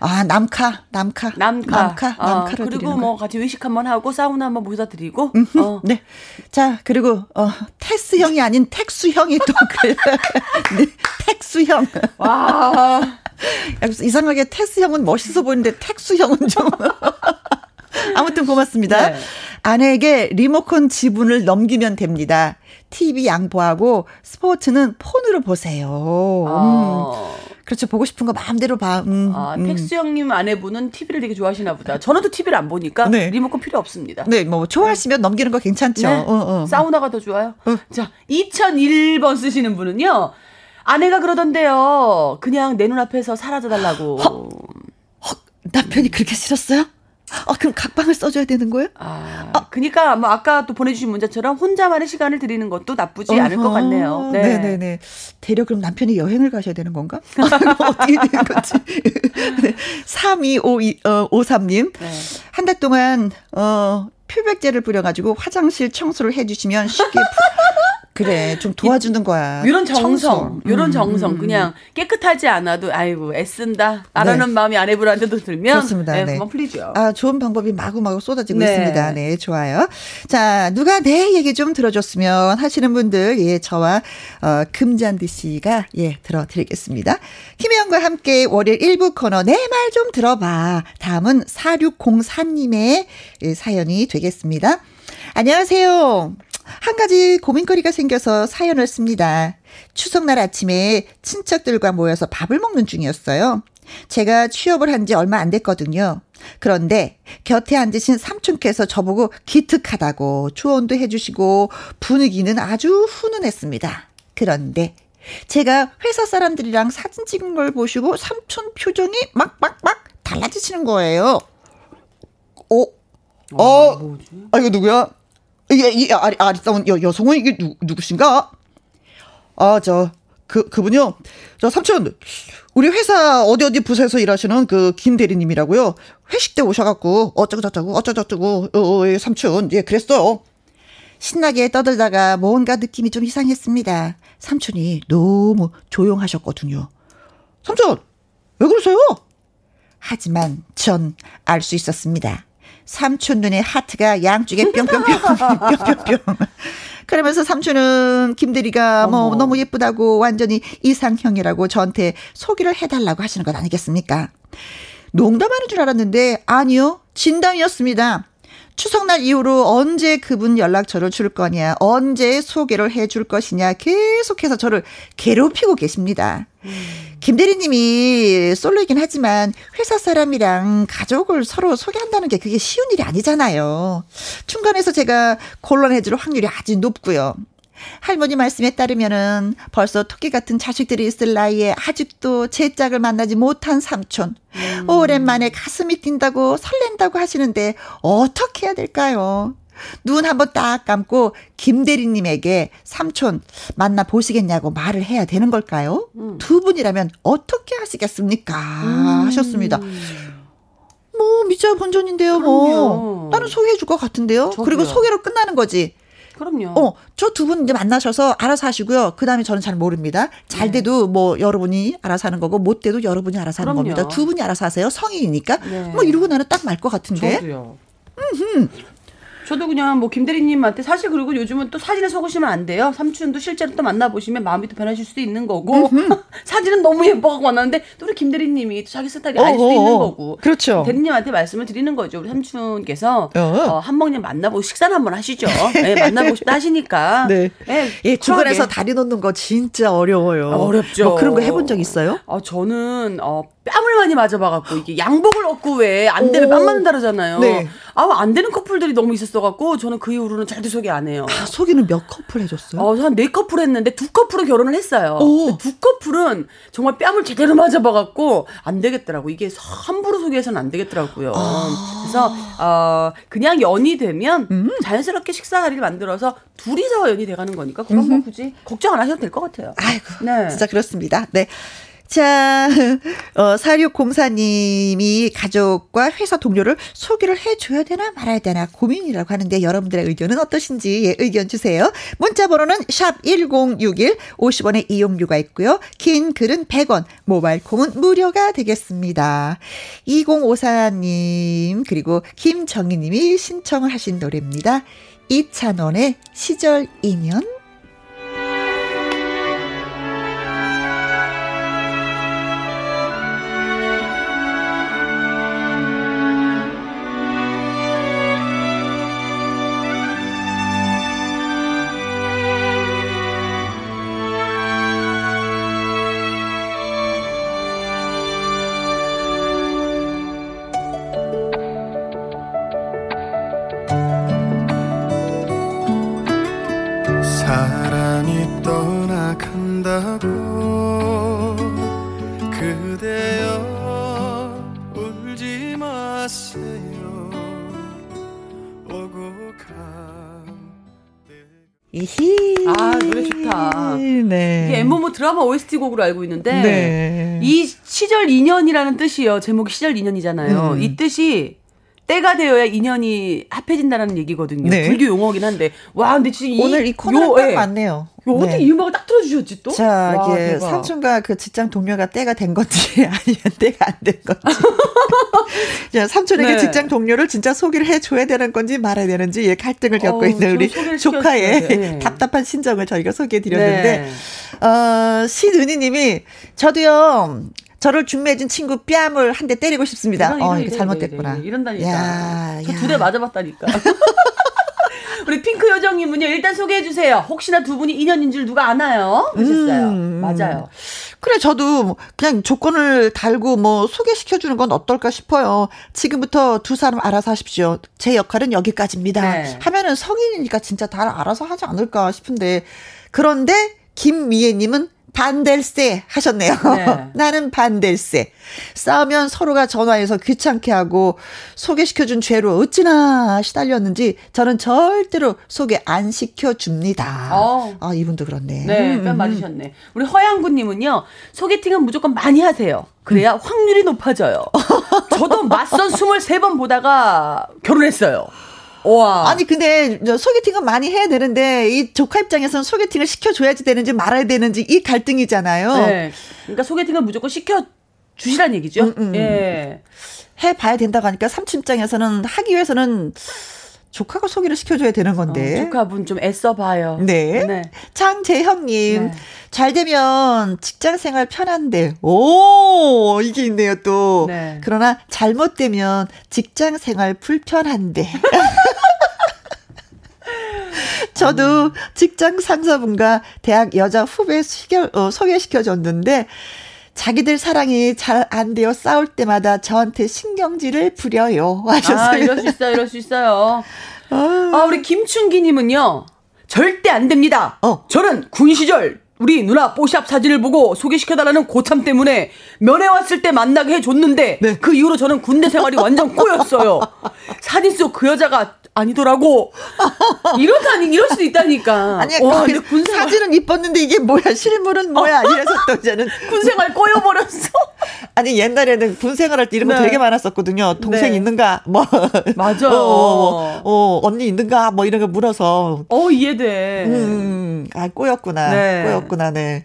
아 남카 남카 남카. 남카 어, 남카를 그리고 뭐 거. 같이 외식 한번 하고 사우나 한번 모셔다 드리고. 어. 네. 자, 그리고, 어, 테스 형이 아닌 텍수 형이 또, 그, 네, 텍수 형. 와. 그래서 이상하게 테스 형은 멋있어 보이는데 텍수 형은 좀. 아무튼 고맙습니다. 네. 아내에게 리모컨 지분을 넘기면 됩니다. TV 양보하고 스포츠는 폰으로 보세요. 음. 어. 그렇죠. 보고 싶은 거 마음대로 봐. 음, 아, 음. 형님 아내분은 TV를 되게 좋아하시나 보다. 저는 또 TV를 안 보니까 네. 리모컨 필요 없습니다. 네, 뭐, 좋아하시면 넘기는 거 괜찮죠. 네. 어, 어. 사우나가 더 좋아요. 어. 자, 2001번 쓰시는 분은요. 아내가 그러던데요. 그냥 내 눈앞에서 사라져 달라고. 남편이 그렇게 싫었어요? 아, 그럼 각방을 써줘야 되는 거예요? 아, 그니까 뭐 아까 또 보내주신 문자처럼 혼자만의 시간을 드리는 것도 나쁘지 않을 것 같네요. 네. 네네 네. 대려 그럼 남편이 여행을 가셔야 되는 건가? 어떻게 되는 거지? 네. 3252, 어, 53님. 네. 한달 동안, 어, 표백제를 뿌려가지고 화장실 청소를 해주시면 쉽게 그래, 좀 도와주는 거야. 이런 정성. 이런 음, 정성, 음, 그냥 깨끗하지 않아도, 아이고, 애쓴다. 안 하는 마음이 아내분한테도 들면. 그렇습니다. 네, 네. 풀리죠. 아, 좋은 방법이 마구마구 쏟아지고 네. 있습니다. 네, 좋아요. 자, 누가 내 얘기 좀 들어줬으면 하시는 분들, 예, 저와, 어, 금잔디 씨가, 예, 들어드리겠습니다. 김혜영과 함께 월요일 1부 코너, 내 말 좀 들어봐. 다음은 4604님의 예, 사연이 되겠습니다. 안녕하세요. 한 가지 고민거리가 생겨서 사연을 씁니다. 추석날 아침에 친척들과 모여서 밥을 먹는 중이었어요. 제가 취업을 한 지 얼마 안 됐거든요. 그런데 곁에 앉으신 삼촌께서 저보고 기특하다고 조언도 해주시고 분위기는 아주 훈훈했습니다. 그런데 제가 회사 사람들이랑 사진 찍은 걸 보시고 삼촌 표정이 막막막 달라지시는 거예요. 어? 어? 아, 이거 누구야? 이게, 이 아리, 아리따운 여, 여성은 이게 누, 누구신가? 아, 저, 그, 그분요. 저 삼촌, 우리 회사 어디 어디 부서에서 일하시는 그 김 대리님이라고요. 회식 때 오셔갖고, 어쩌고저쩌고, 어쩌고저쩌고, 어, 어, 예, 삼촌, 예, 그랬어요. 신나게 떠들다가 뭔가 느낌이 좀 이상했습니다. 삼촌이 너무 조용하셨거든요. 삼촌, 왜 그러세요? 하지만 전 알 수 있었습니다. 삼촌 눈에 하트가 양쪽에 뿅뿅뿅 뿅뿅뿅. 그러면서 삼촌은 김대리가 뭐 어머. 너무 예쁘다고 완전히 이상형이라고 저한테 소개를 해달라고 하시는 것 아니겠습니까? 농담하는 줄 알았는데 아니요 진담이었습니다. 추석날 이후로 언제 그분 연락처를 줄 거냐, 언제 소개를 해줄 것이냐 계속해서 저를 괴롭히고 계십니다. 김 대리님이 솔로이긴 하지만 회사 사람이랑 가족을 서로 소개한다는 게 그게 쉬운 일이 아니잖아요. 중간에서 제가 곤란해질 확률이 아주 높고요. 할머니 말씀에 따르면은 벌써 토끼 같은 자식들이 있을 나이에 아직도 제 짝을 만나지 못한 삼촌. 오랜만에 가슴이 뛴다고 설렌다고 하시는데 어떻게 해야 될까요? 눈 한번 딱 감고 김 대리님에게 삼촌 만나 보시겠냐고 말을 해야 되는 걸까요? 두 분이라면 어떻게 하시겠습니까? 하셨습니다. 뭐 미자 본전인데요. 뭐. 나는 소개해 줄 것 같은데요. 저도요. 그리고 소개로 끝나는 거지. 그럼요. 어, 저 두 분 이제 만나셔서 알아서 하시고요. 그 다음에 저는 잘 모릅니다. 잘 돼도 뭐 여러분이 알아서 하는 거고, 못 돼도 여러분이 알아서 하는 그럼요. 겁니다. 두 분이 알아서 하세요. 성인이니까. 네. 뭐 이러고 나는 딱 말 것 같은데. 저도요. 저도 그냥 뭐 김대리님한테 사실 그리고 요즘은 또 사진에 속으시면 안 돼요. 삼촌도 실제로 또 만나보시면 마음이 또 변하실 수도 있는 거고 사진은 너무 예뻐갖고 만났는데 또 우리 김대리님이 또 자기 스타일이 아닐 수도. 있는 거고 그렇죠. 대리님한테 말씀을 드리는 거죠. 우리 삼촌께서 어. 어, 한번님 만나보고 식사를 한번 하시죠. 네, 만나보고 싶다 하시니까 네. 네, 예, 주변에서. 다리 놓는 거 진짜 어려워요. 어렵죠. 뭐 그런 거 해본 적 있어요? 아, 저는, 어, 뺨을 많이 맞아봐갖고, 이게 양복을 얻고 왜 안 되면 오. 뺨 맞는다 그러잖아요. 네. 아, 안 되는 커플들이 너무 있었어갖고, 저는 그 이후로는 절대 소개 안 해요. 아, 소개는 몇 커플 해줬어요? 어, 한 네 커플 했는데 두 커플은 결혼을 했어요. 두 커플은 정말 뺨을 제대로 맞아봐갖고, 안 되겠더라고. 이게 함부로 소개해서는 안 되겠더라고요. 아. 그래서, 어, 그냥 연이 되면 음. 자연스럽게 식사 자리를 만들어서 둘이서 연이 돼가는 거니까, 그건 뭐 굳이 걱정 안 하셔도 될 것 같아요. 아이고, 네. 진짜 그렇습니다. 네. 자, 어, 4604님이 가족과 회사 동료를 소개를 해줘야 되나 말아야 되나 고민이라고 하는데 여러분들의 의견은 어떠신지 예, 의견 주세요. 문자 번호는 샵 1061, 50원의 이용료가 있고요. 긴 글은 100원, 모바일 콩은 무료가 되겠습니다. 2054님, 그리고 김정희님이 신청을 하신 노래입니다. 이찬원의 시절 인연. 드라마 OST 곡으로 알고 있는데 네. 이 시절 인연이라는 뜻이요. 제목이 시절 인연이잖아요. 음. 이 뜻이 때가 되어야 인연이 합해진다라는 얘기거든요. 네. 불교 용어긴 한데 와 근데 진짜 이, 오늘 이 코너가 요, 딱 예. 맞네요. 요 어떻게 네. 이 음악을 딱 틀어주셨지 또? 자, 와, 이게 대박. 삼촌과 그 직장 동료가 때가 된 건지 아니면 때가 안 된 건지. 자, 삼촌에게 네. 직장 동료를 진짜 소개를 해줘야 되는 건지 말아야 되는지 예, 갈등을 겪고 어우, 있는 우리 조카의. 네. 답답한 신정을 저희가 소개해드렸는데, 네. 어, 신은희님이 저도요. 저를 중매해준 친구 뺨을 한 대 때리고 싶습니다. 이런, 어, 이런, 이런, 잘못됐구나. 이런, 이런다니까. 야, 저 야. 두대 맞아봤다니까. 우리 핑크 요정님은요 일단 소개해 주세요. 혹시나 두 분이 인연인 줄 누가 아나요? 하셨어요. 음. 맞아요. 그래, 저도 그냥 조건을 달고 뭐 소개시켜주는 건 어떨까 싶어요. 지금부터 두 사람 알아서 하십시오. 제 역할은 여기까지입니다. 네. 하면은 성인이니까 진짜 다 알아서 하지 않을까 싶은데. 그런데 김미애님은 반댈세 하셨네요. 네. 나는 반댈세. 싸우면 서로가 전화해서 귀찮게 하고 소개시켜준 죄로 어찌나 시달렸는지 저는 절대로 소개 안 시켜줍니다. 어. 아, 이분도 그렇네. 네, 음, 뺨 음. 맞으셨네. 우리 허양구님은요, 소개팅은 무조건 많이 하세요. 그래야 음. 확률이 높아져요. 저도 맞선 23번 보다가 결혼했어요. 와. 아니 근데 저 소개팅은 많이 해야 되는데 이 조카 입장에서는 소개팅을 시켜줘야지 되는지 말아야 되는지 이 갈등이잖아요. 네. 그러니까 소개팅은 무조건 시켜 주시란 얘기죠. 음, 음. 예. 해봐야 된다고 하니까 삼촌 입장에서는 하기 위해서는 조카가 소개를 시켜줘야 되는 건데. 어, 조카분 좀 애써봐요. 네. 장재형님, 네. 잘 되면 직장 생활 편한데, 오, 이게 있네요, 또. 네. 그러나 잘못되면 직장 생활 불편한데. 저도 직장 상사분과 대학 여자 후배 어, 소개시켜줬는데, 자기들 사랑이 잘 안 되어 싸울 때마다 저한테 신경질을 부려요. 하셨어요. 아, 이럴 수 있어요, 이럴 수 있어요. 아, 우리 김춘기 님은요, 절대 안 됩니다. 어. 저는 군 시절 우리 누나 뽀샵 사진을 보고 소개시켜달라는 고참 때문에 면회 왔을 때 만나게 해줬는데 네. 그 이후로 저는 군대 생활이 완전 꼬였어요. 사진 속 그 여자가 아니더라고. 이렇다니 이럴 수도 있다니까. 아니, 와, 거기 근데 군 생활 사진은 이뻤는데 이게 뭐야, 실물은 뭐야, 이래서 또 이제는. 군 생활 꼬여버렸어. 아니 옛날에는 군 생활할 때 이런 거 네. 되게 많았었거든요. 동생 네. 있는가? 뭐 맞아요. 어, 어, 어, 언니 있는가? 뭐 이런 거 물어서 어 이해돼. 음, 아 꼬였구나. 네. 꼬였 구나. 네.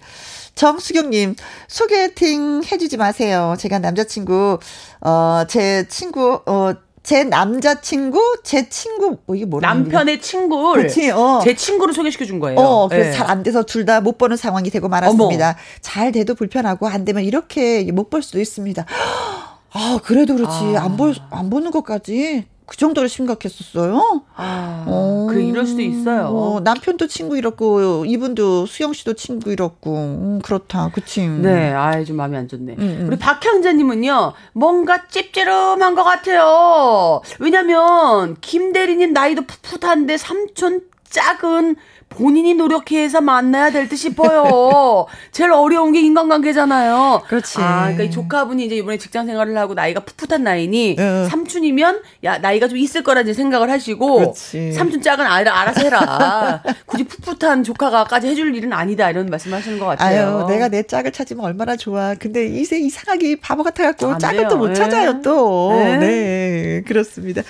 정수경님 소개팅 해주지 마세요. 제가 남자친구 어 제 친구 어 제 남자친구 제 친구 뭐 이게 뭐라 남편의 친구를 그치, 어. 제 친구를 소개시켜 준 거예요. 어, 그래서 예. 잘안 돼서 둘 다 못 보는 상황이 되고 말았습니다. 잘 돼도 불편하고 안 되면 이렇게 못 볼 수도 있습니다. 아, 그래도 그렇지. 아. 안 볼, 안 보는 것까지 그 정도로 심각했었어요? 아, 어. 그래 이럴 수도 있어요. 어, 남편도 친구 잃었고, 이분도 수영 씨도 친구 잃었고, 음, 그렇다. 그치. 네, 아이 좀 마음이 안 좋네. 음. 우리 박향자님은요, 뭔가 찝찝한 것 같아요. 왜냐면 김 대리님 나이도 풋풋한데 삼촌 짝은 본인이 노력해서 만나야 될 듯 싶어요. 제일 어려운 게 인간관계잖아요. 그렇지. 아, 그러니까 이 조카분이 이제 이번에 직장 생활을 하고 나이가 풋풋한 나이니 응. 삼촌이면 야 나이가 좀 있을 거라 이제 생각을 하시고 그렇지. 삼촌 짝은 아이라 알아서 해라. 굳이 풋풋한 조카가까지 해줄 일은 아니다 이런 말씀하시는 것 같아요. 아유, 내가 내 짝을 찾으면 얼마나 좋아. 근데 이세 이상하게 바보 같아갖고 안 짝을. 또못 네. 찾아요, 또. 네. 네. 그렇습니다.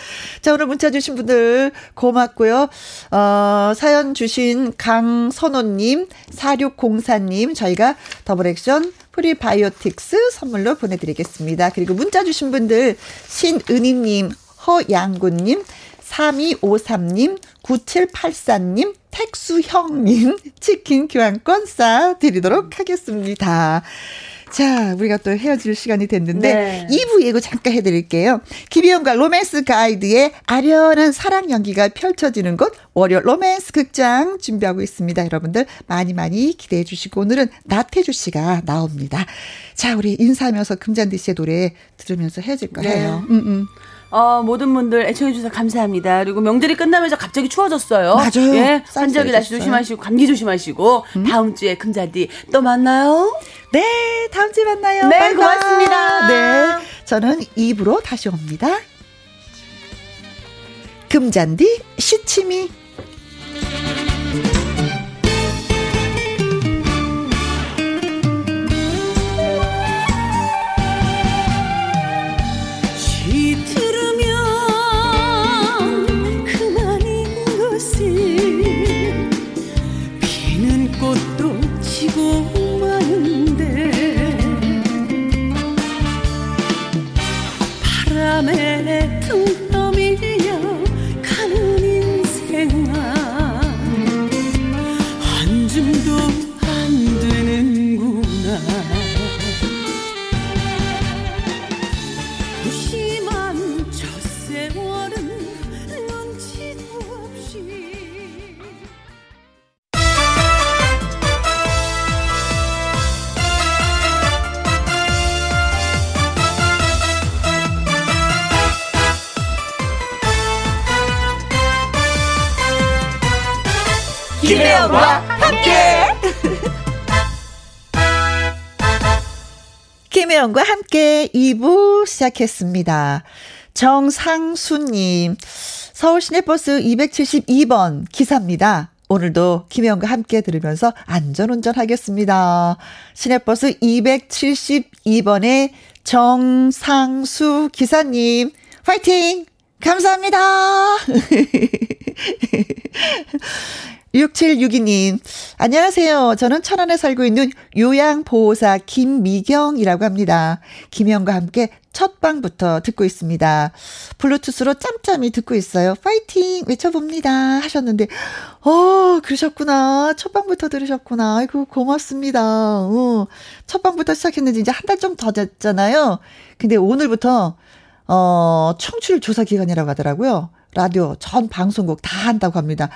자, 오늘 문자 주신 분들 고맙고요. 어, 사연 주신 강선호님, 4604님, 저희가 더블 액션 프리바이오틱스 선물로 보내드리겠습니다. 그리고 문자 주신 분들, 신은희님, 허양구님, 3253님, 9784님, 택수형님, 치킨 교환권 쏴드리도록 하겠습니다. 자, 우리가 또 헤어질 시간이 됐는데, 네. 2부 예고 잠깐 해드릴게요. 김희영과 로맨스 가이드의 아련한 사랑 연기가 펼쳐지는 곳, 월요 로맨스 극장 준비하고 있습니다. 여러분들 많이 많이 기대해 주시고, 오늘은 나태주 씨가 나옵니다. 자, 우리 인사하면서 금잔디 씨의 노래 들으면서 헤어질까 네. 해요. 음, 음. 어, 모든 분들 애청해주셔서 감사합니다. 그리고 명절이 끝나면서 갑자기 추워졌어요. 맞아요. 예. 환절기 날씨 조심하시고, 감기 조심하시고, 음? 다음 주에 금자디 또 만나요. 네, 다음 주에 만나요. 네, 바이바이. 고맙습니다. 네. 저는 입으로 다시 옵니다. 금잔디 시치미. 김혜영과 함께. 김혜영과 함께 2부 시작했습니다. 정상수님, 서울 시내버스 272번 기사입니다. 오늘도 김혜영과 함께 들으면서 안전운전 하겠습니다. 시내버스 272번의 정상수 기사님, 화이팅! 감사합니다! 6762님, 안녕하세요. 저는 천안에 살고 있는 요양보호사 김미경이라고 합니다. 김영과 함께 첫 방부터 듣고 있습니다. 블루투스로 짬짬이 듣고 있어요. 파이팅! 외쳐봅니다. 하셨는데, 어, 그러셨구나. 첫 방부터 들으셨구나. 아이고, 고맙습니다. 어, 첫 방부터 시작했는지 이제 한 달 좀 더 됐잖아요. 근데 오늘부터, 어, 청취율 조사 기간이라고 하더라고요. 라디오 전 방송국 다 한다고 합니다.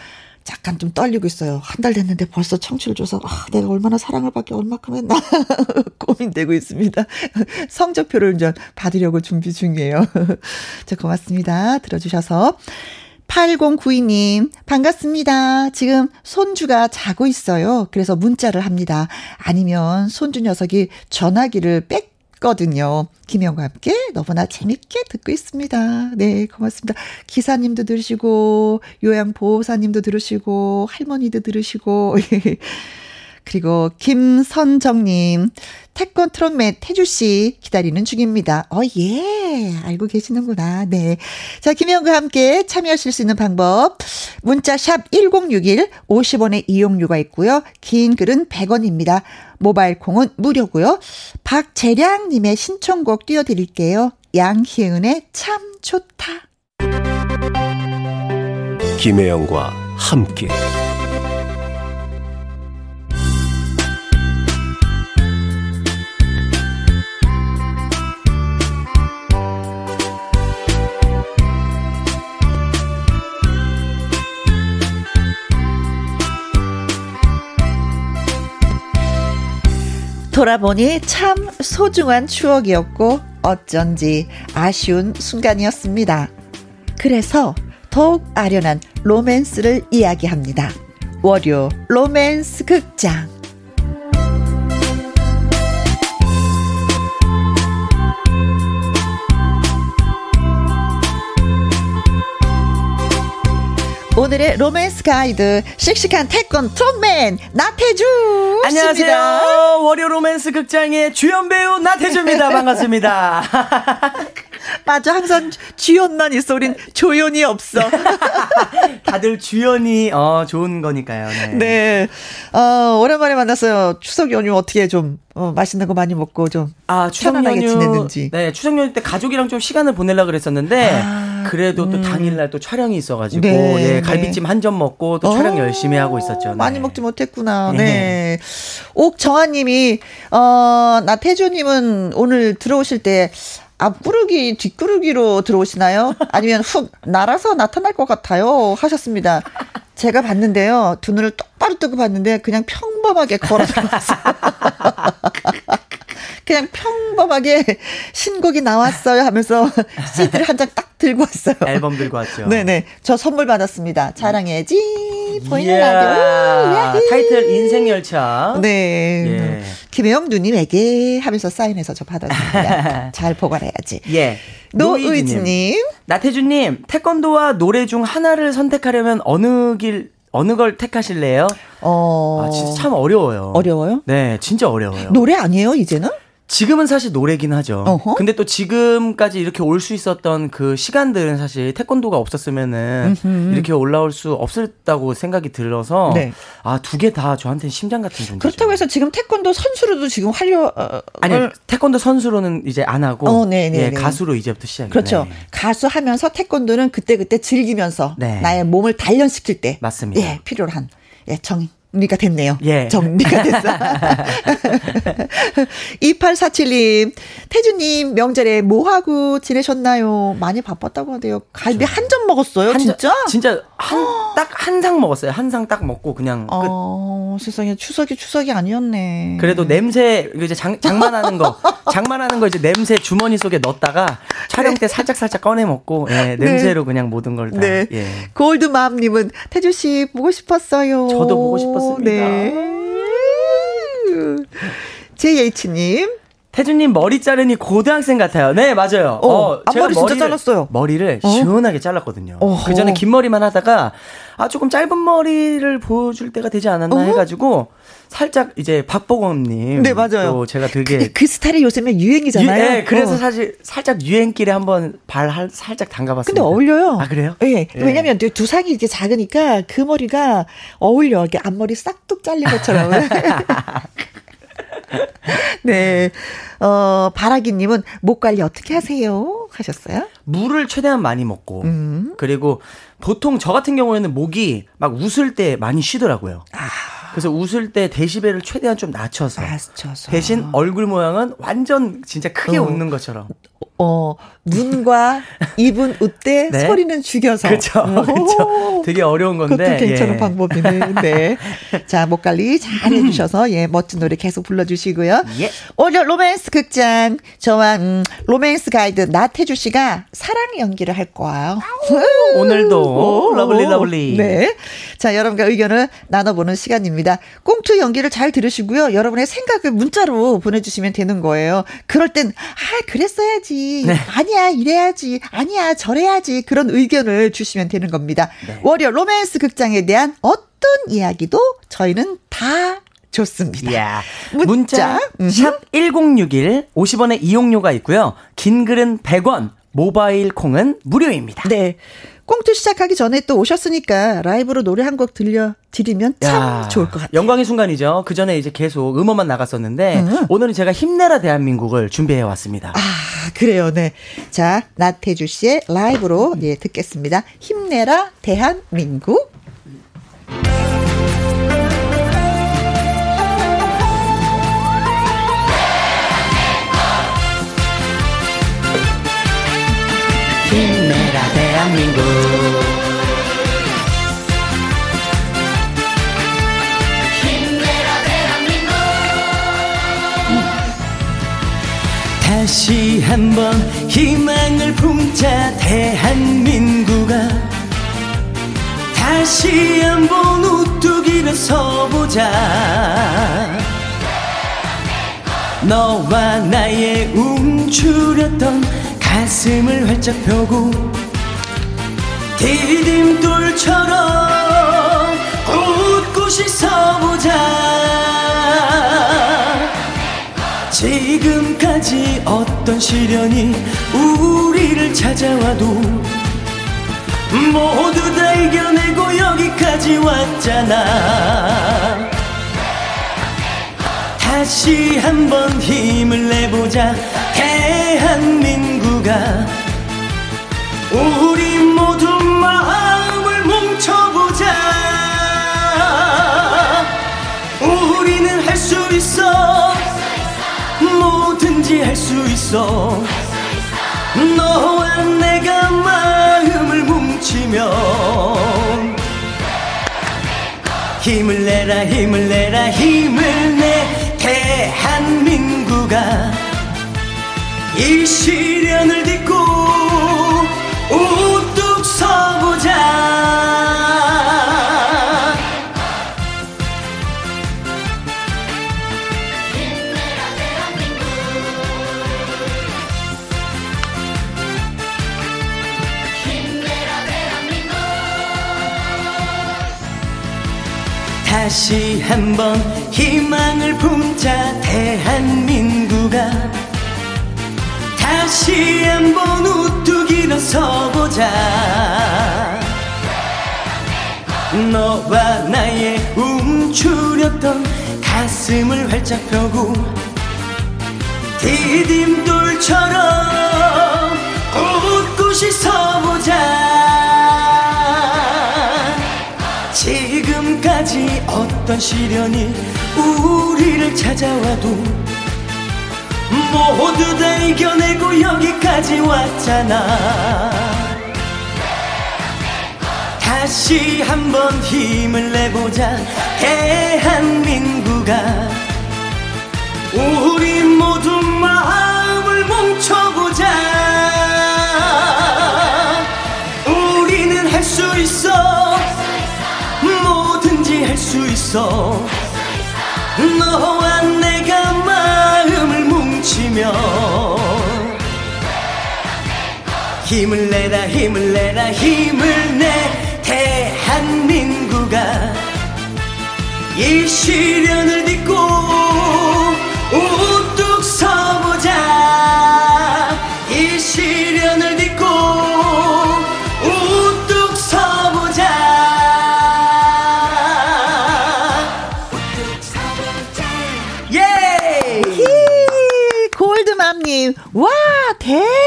잠깐 좀 떨리고 있어요. 한 달 됐는데 벌써 청취율 조사, 아, 내가 얼마나 사랑을 받기 얼마큼 했나 고민되고 있습니다. 성적표를 이제 받으려고 준비 중이에요. 자, 고맙습니다. 들어주셔서. 8092님, 반갑습니다. 지금 손주가 자고 있어요. 그래서 문자를 합니다. 아니면 손주 녀석이 전화기를 빽 거든요. 김영과 함께 너무나 재밌게 듣고 있습니다. 네, 고맙습니다. 기사님도 들으시고, 요양보호사님도 들으시고, 할머니도 들으시고, 그리고 김선정님, 태권 트롯맨 태주씨 기다리는 중입니다. 어, 예. 알고 계시는구나. 네. 자, 김영과 함께 참여하실 수 있는 방법. 문자 샵 1061, 50원의 이용료가 있고요. 긴 글은 100원입니다. 모바일 콩은 무료고요. 박재량님의 신청곡 띄워드릴게요. 양희은의 참 좋다. 김혜영과 함께. 돌아보니 참 소중한 추억이었고 어쩐지 아쉬운 순간이었습니다. 그래서 더욱 아련한 로맨스를 이야기합니다. 월요 로맨스 극장. 오늘의 로맨스 가이드 씩씩한 태권 트롯맨 나태주 안녕하세요. 월요 로맨스 극장의 주연 배우 나태주입니다. 반갑습니다 맞아 항상 주연만 있어 우린 조연이 없어 다들 주연이 어 좋은 거니까요 네, 네. 어, 오랜만에 만났어요 추석 연휴 어떻게 좀 어, 맛있는 거 많이 먹고 좀 아, 추석 연휴 지냈는지. 네, 추석 연휴 때 가족이랑 좀 시간을 보내려 그랬었는데 아, 그래도 음. 또 당일날 또 촬영이 있어가지고 네, 네 갈비찜 한 점 먹고 또 어, 촬영 열심히 하고 있었죠. 네. 많이 먹지 못했구나. 네. 네. 옥정아님이 어 나태주님은 오늘 들어오실 때 앞구르기 뒷구르기로 들어오시나요? 아니면 훅 날아서 나타날 것 같아요 하셨습니다. 제가 봤는데요. 두 눈을 똑바로 뜨고 봤는데 그냥 평범하게 걸어 들어왔어요. 그냥 평범하게 신곡이 나왔어요 하면서 CD를 한 장 딱 들고 왔어요. 앨범 들고 왔죠. 네네. 저 선물 받았습니다. 자랑해야지. 보이는 라디오. 타이틀 인생 열차. 네. 예. 김혜영 누님에게 하면서 사인해서 저 받았습니다. 잘 보관해야지. 예. 노의지님. 나태주님, 태권도와 노래 중 하나를 선택하려면 어느 길, 어느 걸 택하실래요? 어. 아, 진짜 참 어려워요. 어려워요? 네, 진짜 어려워요. 노래 아니에요, 이제는? 지금은 사실 노래긴 하죠. 어허. 근데 또 지금까지 이렇게 올 수 있었던 그 시간들은 사실 태권도가 없었으면은 음흠. 이렇게 올라올 수 없었다고 생각이 들어서 네. 아두 개 다 저한테는 심장 같은 존재죠. 그렇다고 해서 지금 태권도 선수로도 지금 활용, 어, 아니 을- 태권도 선수로는 이제 안 하고 어, 네, 네, 예, 네. 가수로 이제부터 시작. 그렇죠. 가수 하면서 태권도는 그때 그때 즐기면서 네. 나의 몸을 단련시킬 때. 맞습니다. 예, 필요로 한. 예, 정 리가 됐네요. 예. 정리가 됐어. 2847님, 태주님, 명절에 뭐 하고 지내셨나요? 많이 바빴다고 하대요. 갈비 한점 먹었어요, 한 진짜? 자- 진짜 한 딱 한 상 먹었어요. 한 상 딱 먹고 그냥 끝. 어, 세상에 추석이 추석이 아니었네. 그래도 냄새 이거 이제 장, 장만하는 거 장만하는 거 이제 냄새 주머니 속에 넣었다가 촬영 때 살짝 살짝 꺼내 먹고 예, 냄새로 그냥 모든 걸 다. 네. 예. 골드맘님은 태주 씨 보고 싶었어요. 저도 보고 싶었 습니다. 네. JH님. 태준님 머리 자르니 고등학생 같아요. 네 맞아요. 어, 앞머리 진짜 잘랐어요. 머리를 어? 시원하게 잘랐거든요. 그 전에 긴 머리만 하다가 아 조금 짧은 머리를 보여줄 때가 되지 않았나 어허. 해가지고 살짝 이제 박보검님. 네, 맞아요. 또 제가 되게 근데 그 스타일이 요즘에 유행이잖아요. 유- 예, 그래서 어. 사실 살짝 유행길에 한번 발 할- 살짝 담가봤습니다. 근데 어울려요. 아 그래요? 예. 예. 왜냐면 두- 두상이 이렇게 작으니까 그 머리가 어울려. 이렇게 앞머리 싹둑 잘린 것처럼. 네. 어, 바라기님은 목 관리 어떻게 하세요? 하셨어요? 물을 최대한 많이 먹고 음. 그리고 보통 저 같은 경우에는 목이 막 웃을 때 많이 쉬더라고요. 그래서 웃을 때 데시벨을 최대한 좀 낮춰서 맞춰서. 대신 얼굴 모양은 완전 진짜 크게 어. 웃는 것처럼. 어, 눈과 입은 웃되 네. 소리는 죽여서. 그렇죠. 오. 그렇죠. 되게 어려운 건데. 그것도 괜찮은 예. 방법이네. 네. 자, 목 관리 잘 해주셔서, 예, 멋진 노래 계속 불러주시고요. 예. 오늘 로맨스 극장, 저와, 음, 로맨스 가이드 나태주 씨가 사랑 연기를 할 거예요. 오늘도 lovely lovely. 네. 자, 여러분과 의견을 나눠보는 시간입니다. 꽁트 연기를 잘 들으시고요. 여러분의 생각을 문자로 보내주시면 되는 거예요. 그럴 땐, 아, 그랬어야지. 네. 아니야, 이래야지. 아니야, 저래야지. 그런 의견을 주시면 되는 겁니다. 네. 월요 로맨스 극장에 대한 어떤 이야기도 저희는 다 좋습니다. 이야. 문자. 문자 샵1061 50원의 이용료가 있고요. 긴 글은 100원, 모바일 콩은 무료입니다. 네. 꽁투 시작하기 전에 또 오셨으니까 라이브로 노래 한 곡 들려드리면 참 야, 좋을 것 같아요. 영광의 순간이죠. 그 전에 이제 계속 음원만 나갔었는데 음. 오늘은 제가 힘내라 대한민국을 준비해 왔습니다. 아, 그래요, 네. 자, 나태주 씨의 라이브로 예, 듣겠습니다. 힘내라, 대한민국. 힘내라 대한민국. 다시 한번 희망을 품자 대한민국아. 다시 한번 우뚝 일어서 보자. 너와 나의 움츠렸던 가슴을 활짝 펴고 디딤돌처럼 웃고 있어보자 지금까지 어떤 시련이 우리를 찾아와도 모두 다 이겨내고 여기까지 왔잖아. 다시 한번 힘을 내보자. 대한민국아 우리 모두 마음 뭐든지 할 수 있어. 너와 내가 마음을 뭉치면 힘을 내라 힘을 내라 힘을 내. 대한민국아 이 시련을 딛고 우 희망을 품자 대한민국아. 다시 한번 우뚝 일어서보자. 너와 나의 움츠렸던 가슴을 활짝 펴고 디딤돌처럼 웃고시 서보자. 지금까지 어떤 시련이 우리를 찾아와도 모두 다 이겨내고 여기까지 왔잖아. 다시 한번 힘을 내보자 대한민국아. 우리 모두 마음을 뭉쳐보자. 우리는 할 수 있어. 뭐든지 할 수 있어 너와 내가 마음을 뭉치며 힘을 내라 힘을 내라 힘을 내 대한민국아. 이 시련을 딛고 대박!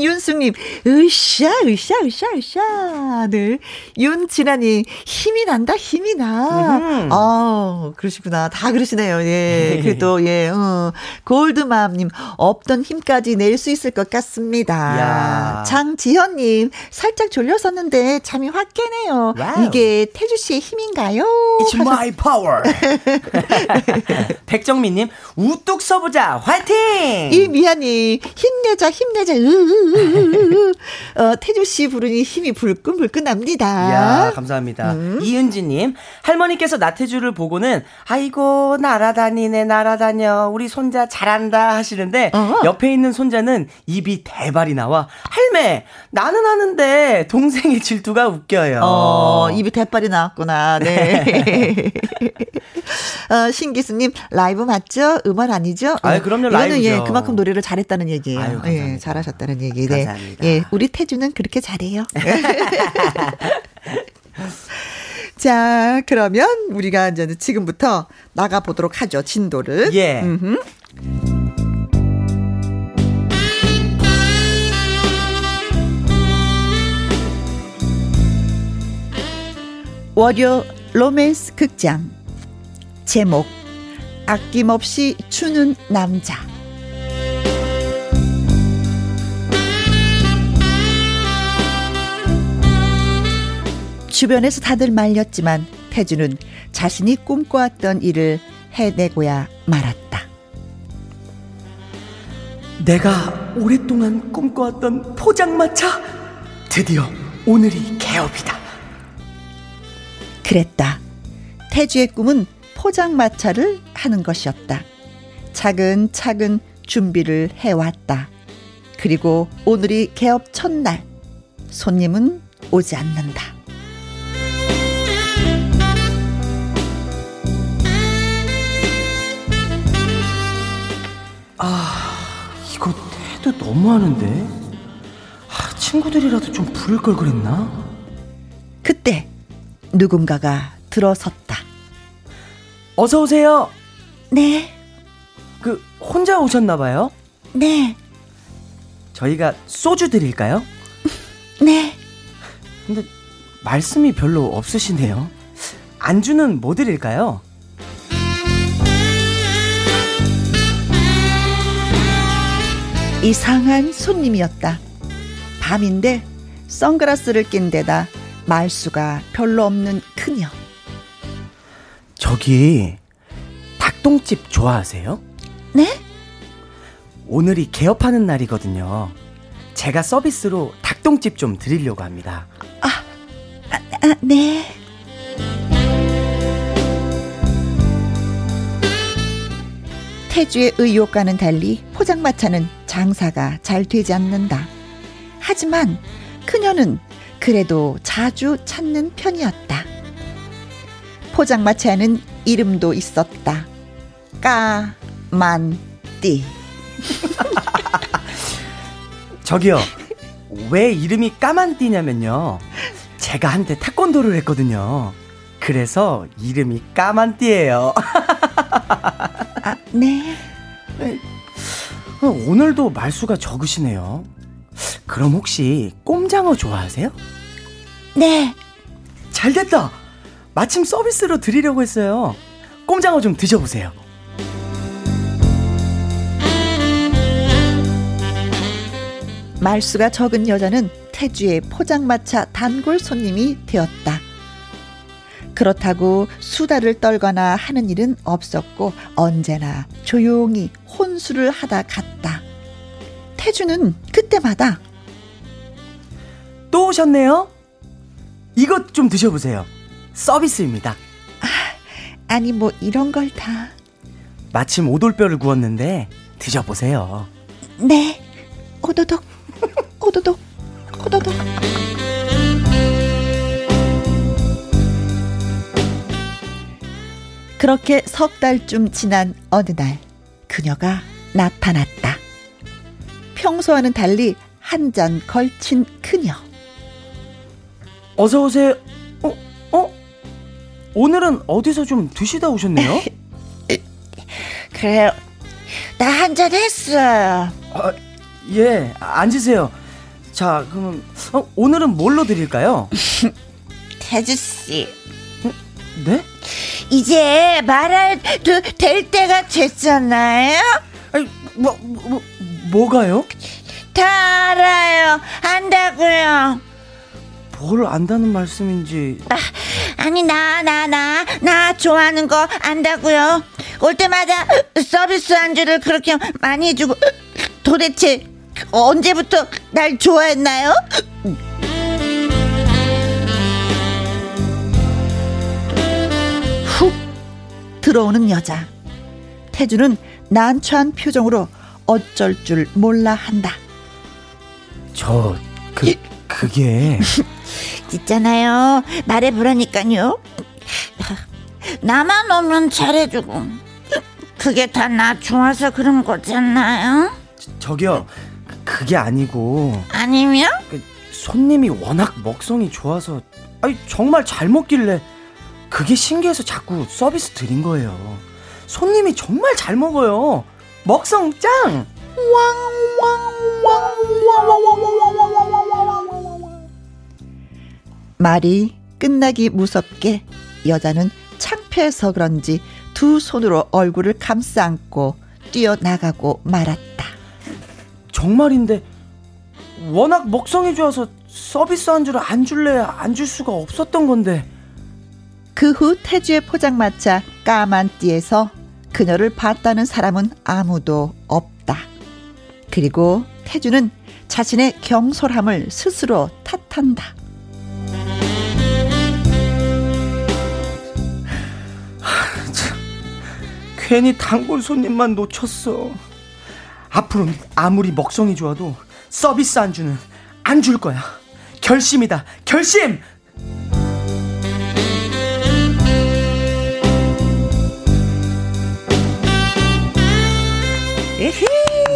김윤숙님, 으쌰, 으쌰, 으쌰, 으쌰. 네. 윤진아님, 힘이 난다, 힘이 나. 음흠. 아 그러시구나. 다 그러시네요. 예. 그래도, 예, 어. 골드맘님, 없던 힘까지 낼 수 있을 것 같습니다. 야. 장지현님, 살짝 졸렸었는데 잠이 확 깨네요. wow. 이게 태주 씨의 힘인가요? It's my power. 백정민님 우뚝 서보자 화이팅. 이미아님 힘내자 힘내자 으으으으으 어, 태주 씨 부르니 힘이 불끈불끈 납니다. 야 감사합니다. 이은지님 할머니께서 나태주를 보고는 아이고 날아다니네 날아다녀 우리 손자 잘한다 하시는데 어. 옆에 있는 손자는 입이 대발이 나와 할매 나는 하는데 동생의 질투가 웃겨요. 어, 입이 대빨이 나왔구나. 네. 어, 신기수님, 라이브 맞죠? 음원 아니죠? 아유, 그럼요, 이거는 라이브죠. 예, 그만큼 노래를 잘했다는 얘기예요. 아유. 예, 잘하셨다는 얘기. 네. 감사합니다. 예, 우리 태주는 그렇게 잘해요. 자, 그러면 우리가 이제 지금부터 나가 보도록 하죠, 진도를. 예. 음흠. 월요 로맨스 극장 제목 아낌없이 추는 남자 주변에서 다들 말렸지만 태주는 자신이 꿈꿔왔던 일을 해내고야 말았다. 내가 오랫동안 꿈꿔왔던 포장마차 드디어 오늘이 개업이다. 그랬다. 태주의 꿈은 포장마차를 하는 것이었다. 차근차근 준비를 해왔다. 그리고 오늘이 개업 첫날. 손님은 오지 않는다. 이거 해도 너무하는데? 아, 친구들이라도 좀 부를 걸 그랬나? 그때 누군가가 들어섰다. 어서 오세요. 네, 그 혼자 오셨나 봐요. 네, 저희가 소주 드릴까요? 네. 근데 말씀이 별로 없으시네요. 안주는 뭐 드릴까요? 이상한 손님이었다. 밤인데 선글라스를 낀 데다 말수가 별로 없는 그녀. 저기 닭똥집 좋아하세요? 네? 오늘이 개업하는 날이거든요. 제가 서비스로 닭똥집 좀 드리려고 합니다. 아, 네. 태주의 의욕과는 달리 포장마차는 장사가 잘 되지 않는다. 하지만 그녀는 그래도 자주 찾는 편이었다. 포장마차에는 이름도 있었다. 까만띠. 저기요. 왜 이름이 까만띠냐면요. 제가 한때 태권도를 했거든요. 그래서 이름이 까만띠예요. 아, 네. 오늘도 말수가 적으시네요. 그럼 혹시 꼼장어 좋아하세요? 네. 잘 됐다. 마침 서비스로 드리려고 했어요. 꼼장어 좀 드셔보세요. 말수가 적은 여자는 태주의 포장마차 단골 손님이 되었다. 그렇다고 수다를 떨거나 하는 일은 없었고 언제나 조용히 혼술을 하다 갔다. 태주는 그때마다 또 오셨네요? 이것 좀 드셔보세요. 서비스입니다. 아니 뭐 이런 걸 다. 마침 오돌뼈를 구웠는데 드셔보세요. 네. 오도독 오도독 오도독. 그렇게 석 달쯤 지난 어느 날 그녀가 나타났다. 평소와는 달리 한 잔 걸친 그녀. 어서 오세요. 오늘은 어디서 좀 드시다 오셨네요? 그래요. 나 한 잔 했어. 아, 예, 앉으세요. 자, 그럼 어, 오늘은 뭘로 드릴까요? 태주 씨, 네? 이제 말해도 될 때가 됐잖아요. 아니, 뭐, 뭐, 뭐 뭐가요? 다 알아요. 안다고요. 뭘 안다는 말씀인지 아니 나 나 나 나 좋아하는 거 안다고요. 올 때마다 서비스 안주를 그렇게 많이 해주고 도대체 언제부터 날 좋아했나요? 훅 들어오는 여자. 태주는 난처한 표정으로 어쩔 줄 몰라 한다. 저 그 그게 있잖아요. 말해보라니까요. 나만 오면 잘해주고. 그게 다 나 좋아서 그런 거잖아요. 저 기요 그게 아니고 아니면? 그 손님이 워낙 먹성이 좋아서 아니 정말 잘 먹길래 그게 신기해서 자꾸 서비스 드린 거예요. 손님이 정말 잘 먹어요. 먹성 짱. 말이 끝나기 무섭게 여자는 창피해서 그런지 두 손으로 얼굴을 감싸 안고 뛰어나가고 말았다. 정말인데 워낙 먹성이 좋아서 서비스 안주를 안 줄래 안줄 수가 없었던 건데 그 후 태주의 포장마차 까만 띠에서 그녀를 봤다는 사람은 아무도 없다. 그리고 태주는 자신의 경솔함을 스스로 탓한다. 괜히 단골 손님만 놓쳤어. 앞으로는 아무리 먹성이 좋아도 서비스 안주는 안 줄 거야. 결심이다. 결심.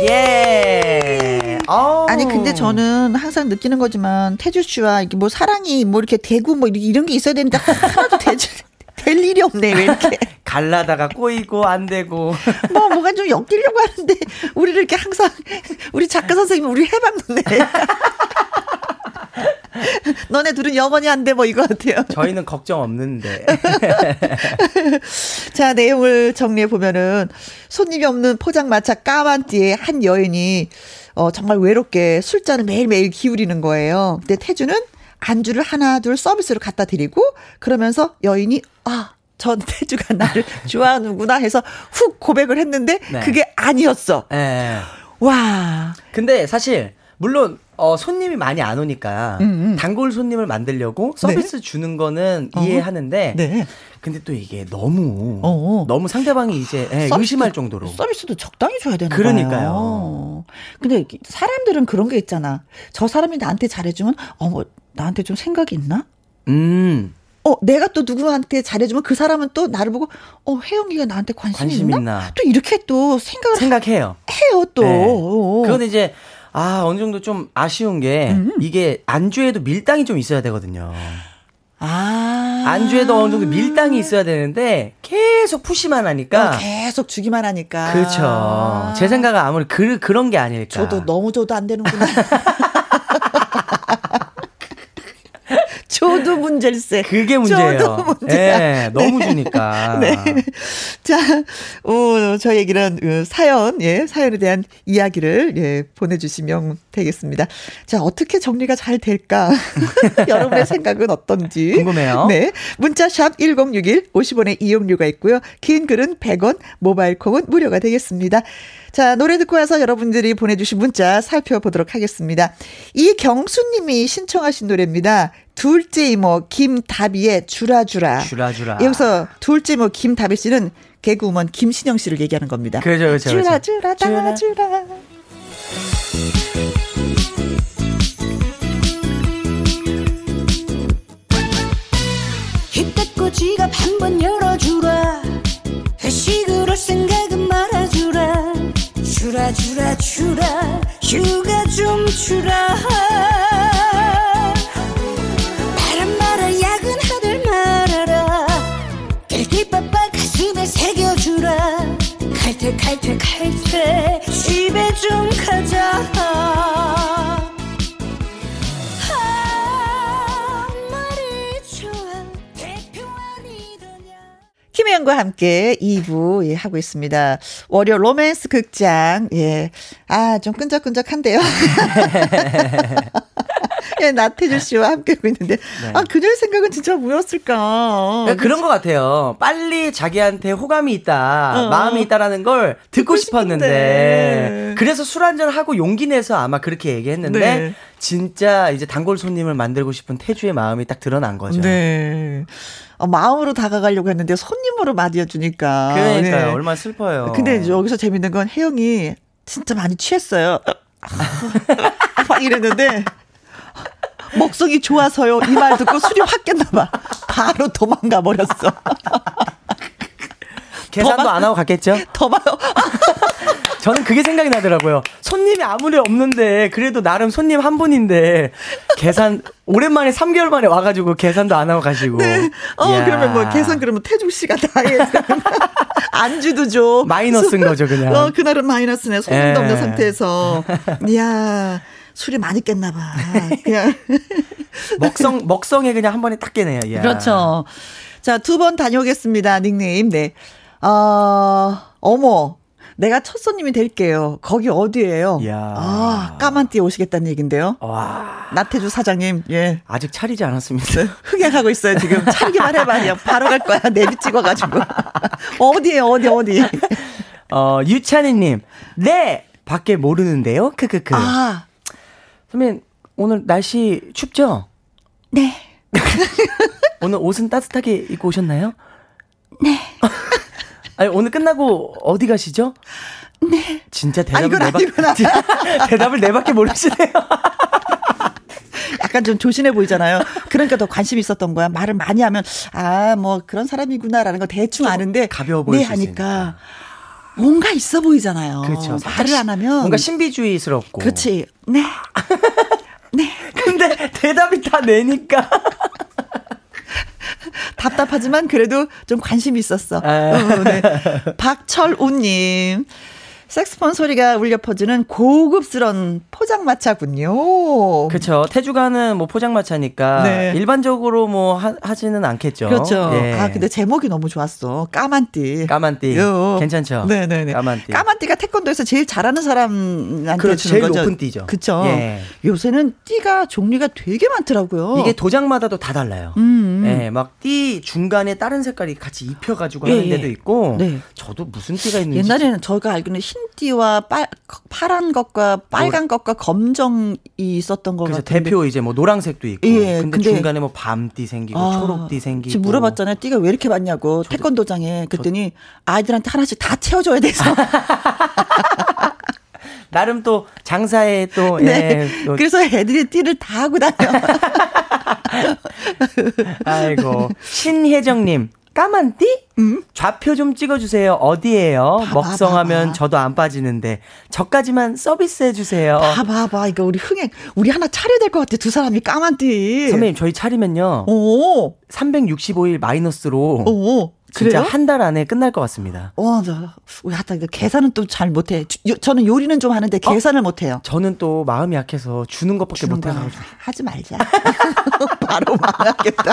예. 아우. 아니 근데 저는 항상 느끼는 거지만 태주 씨와 이게 뭐 사랑이 뭐 이렇게 대구 뭐 이런 게 있어야 되는데 하나도 되, 될 일이 없네 왜 이렇게 갈라다가 꼬이고 안 되고. 뭐 뭐가 좀 엮이려고 하는데 우리를 이렇게 항상 우리 작가 선생님 우리 해방네 너네 둘은 영원히 안 돼 뭐 이거 같아요. 저희는 걱정 없는데. 자, 내용을 정리해 보면은 손님이 없는 포장마차 까만띠에 한 여인이 어, 정말 외롭게 술잔을 매일매일 기울이는 거예요. 근데 태주는 안주를 하나 둘 서비스로 갖다 드리고 그러면서 여인이 아, 전 태주가 나를 좋아하는구나 해서 훅 고백을 했는데 네. 그게 아니었어. 예. 와. 근데 사실 물론 어, 손님이 많이 안 오니까 음, 음. 단골 손님을 만들려고 서비스 주는 거는 어. 이해하는데 네. 근데 또 이게 너무 어. 너무 상대방이 이제 예, 서비스도- 의심할 정도로 서비스도 적당히 줘야 되는 그러니까요. 거예요. 근데 사람들은 그런 게 있잖아. 저 사람이 나한테 잘해주면 어머 나한테 좀 생각이 있나? 음 어, 내가 또 누구한테 잘해주면 그 사람은 또 나를 보고, 어, 혜영이가 나한테 관심, 관심 있나? 있나? 또 이렇게 또 생각을 생각해요. 해요, 또. 네. 어. 그건 이제 아 어느 정도 좀 아쉬운 게 음. 이게 안주에도 밀당이 좀 있어야 되거든요. 아. 안주에도 어느 정도 밀당이 있어야 되는데 계속 푸시만 하니까 어, 계속 주기만 하니까. 그렇죠. 제 생각은 아무리 그, 그런 게 아닐까. 저도 너무 줘도 안 되는구나. 줘도 문제일세. 그게 문제예요. 줘도 문제야. 예, 너무 주니까. 네. 자, 오, 저에게는 그 사연, 예, 사연에 대한 이야기를, 예, 보내주시면 되겠습니다. 자, 어떻게 정리가 잘 될까? 여러분의 생각은 어떤지. 궁금해요. 네. 문자샵 1061, 50원의 이용료가 있고요. 긴 글은 100원, 모바일 콩은 무료가 되겠습니다. 자, 노래 듣고 와서 여러분들이 보내주신 문자 살펴보도록 하겠습니다. 이경수님이 신청하신 노래입니다. 둘째 이모 김다비의 주라주라. 주라주라. 여기서 둘째 이모 김다비 씨는 개그우먼 김신영 씨를 얘기하는 겁니다. 그렇죠, 그렇죠. 주라 그렇죠. 주라. 힘 뺏고 지갑 한 번 열어주라 회식으로 생각은 말아주라 주라 주라 주라 휴가 좀 주라 칼퇴 칼퇴 칼퇴 집에 좀 가자 김혜영과 함께 2부 예, 하고 있습니다. 월요 로맨스 극장. 예. 아, 좀 끈적끈적한데요. 예, 나태주 씨와 함께하고 있는데. 아, 그녀의 생각은 진짜 뭐였을까? 그러니까 그런 것 같아요. 빨리 자기한테 호감이 있다, 어. 마음이 있다라는 걸 듣고 듣고 싶었는데, 싶은데. 그래서 술 한잔 하고 용기 내서 아마 그렇게 얘기했는데, 네. 진짜 이제 단골 손님을 만들고 싶은 태주의 마음이 딱 드러난 거죠. 네. 어, 마음으로 다가가려고 했는데 손님으로 맞이해주니까. 그러니까요. 네. 얼마나 슬퍼요. 근데 이제 여기서 재밌는 건 혜영이 진짜 많이 취했어요. 막 이랬는데 먹성이 좋아서요. 이 말 듣고 술이 확 깼나 봐. 바로 도망가 버렸어. 계산도 안 하고 갔겠죠? 더 봐요. 저는 그게 생각이 나더라고요. 손님이 아무리 없는데 그래도 나름 손님 한 분인데 계산 오랜만에 3개월 만에 와가지고 계산도 안 하고 가시고. 네. 어, 이야. 그러면 뭐 계산 그러면 태중 씨가 다 해. 안주도 줘. 마이너스인 거죠, 그냥. 어, 그날은 마이너스네. 손님도 예. 없는 상태에서. 이야. 술이 많이 깼나 봐. 그냥. 먹성 먹성에 그냥 한 번에 딱 깨네요. 이야. 그렇죠. 자, 두 번 다녀오겠습니다. 닉네임. 네. 어, 어머. 내가 첫 손님이 될게요. 거기 어디예요? 이야. 아, 까만띠에 오시겠다는 얘긴데요. 와 나태주 사장님, 예. 아직 차리지 않았습니다. 흥행하고 있어요, 지금. 차리기만 해봐. 그냥 바로 갈 거야. 내비 찍어 가지고. 어디에요, 어디, 어디. 어 유찬이 님, 네 밖에 모르는데요. 크크크. 아, 선배님 오늘 날씨 춥죠? 네. 오늘 옷은 따뜻하게 입고 오셨나요? 네. 아니 오늘 끝나고 어디 가시죠? 네. 진짜 아, 대답을 이건 네. 대답을 네 밖에 모르시네요. 약간 좀 조신해 보이잖아요. 그러니까 더 관심이 있었던 거야. 말을 많이 하면, 아, 뭐 그런 사람이구나라는 거 대충 아는데. 가벼워 보일 네수 하니까. 뭔가 있어 보이잖아요. 그렇죠. 말을 안 하면. 뭔가 신비주의스럽고. 그렇지. 네. 근데 대답이 다 내니까. 답답하지만 그래도 좀 관심이 있었어. 아. 어, 네. 박철우님. 색스폰 소리가 울려 퍼지는 고급스러운 포장마차군요. 그렇죠. 태주가는 뭐 포장마차니까 네. 일반적으로 뭐 하, 하지는 않겠죠. 그렇죠. 예. 아, 근데 제목이 너무 좋았어. 까만띠. 까만띠. 요. 괜찮죠? 네네네. 까만띠. 까만띠가 태권도에서 제일 잘하는 사람한테 그렇죠. 주는 제일 거죠. 높은 띠죠. 그쵸. 예. 요새는 띠가 종류가 되게 많더라고요. 이게 도장마다도 다 달라요. 어. 음, 음. 예, 막 띠 중간에 다른 색깔이 같이 입혀가지고 예, 하는 예. 데도 있고. 네. 저도 무슨 띠가 있는지. 옛날에는 저희가 알기로는 흰 띠와 빨, 파란 것과 빨간 것과 검정이 있었던 것 그래서 같은데. 대표 이제 뭐 노란색도 있고. 예, 근데, 근데- 중간에 뭐 밤띠 생기고 아, 초록띠 생기고. 지금 물어봤잖아요. 띠가 왜 이렇게 많냐고 태권도장에 그랬더니 아이들한테 하나씩 다 채워줘야 돼서. 나름 또 장사에 또 네. 예, 또 그래서 애들이 띠를 다 하고 다녀. 아이고. 신혜정님. 까만띠? 좌표 좀 찍어주세요. 어디에요? 봐봐, 먹성하면 봐봐. 저도 안 빠지는데 저까지만 서비스해주세요. 봐봐봐, 이거 우리 흥행, 우리 하나 차려야 될 것 같아. 두 사람이 까만띠. 선배님 저희 차리면요 오, 365일 마이너스로 오, 진짜? 한 달 안에 끝날 것 같습니다. 와, 나, 우리 하다 이거 계산은 또 잘 못해. 주- 요- 저는 요리는 좀 하는데 계산을 못해요. 저는 또 마음이 약해서 주는 것밖에. 못해가지고 하지 말자. 바로 망하겠다.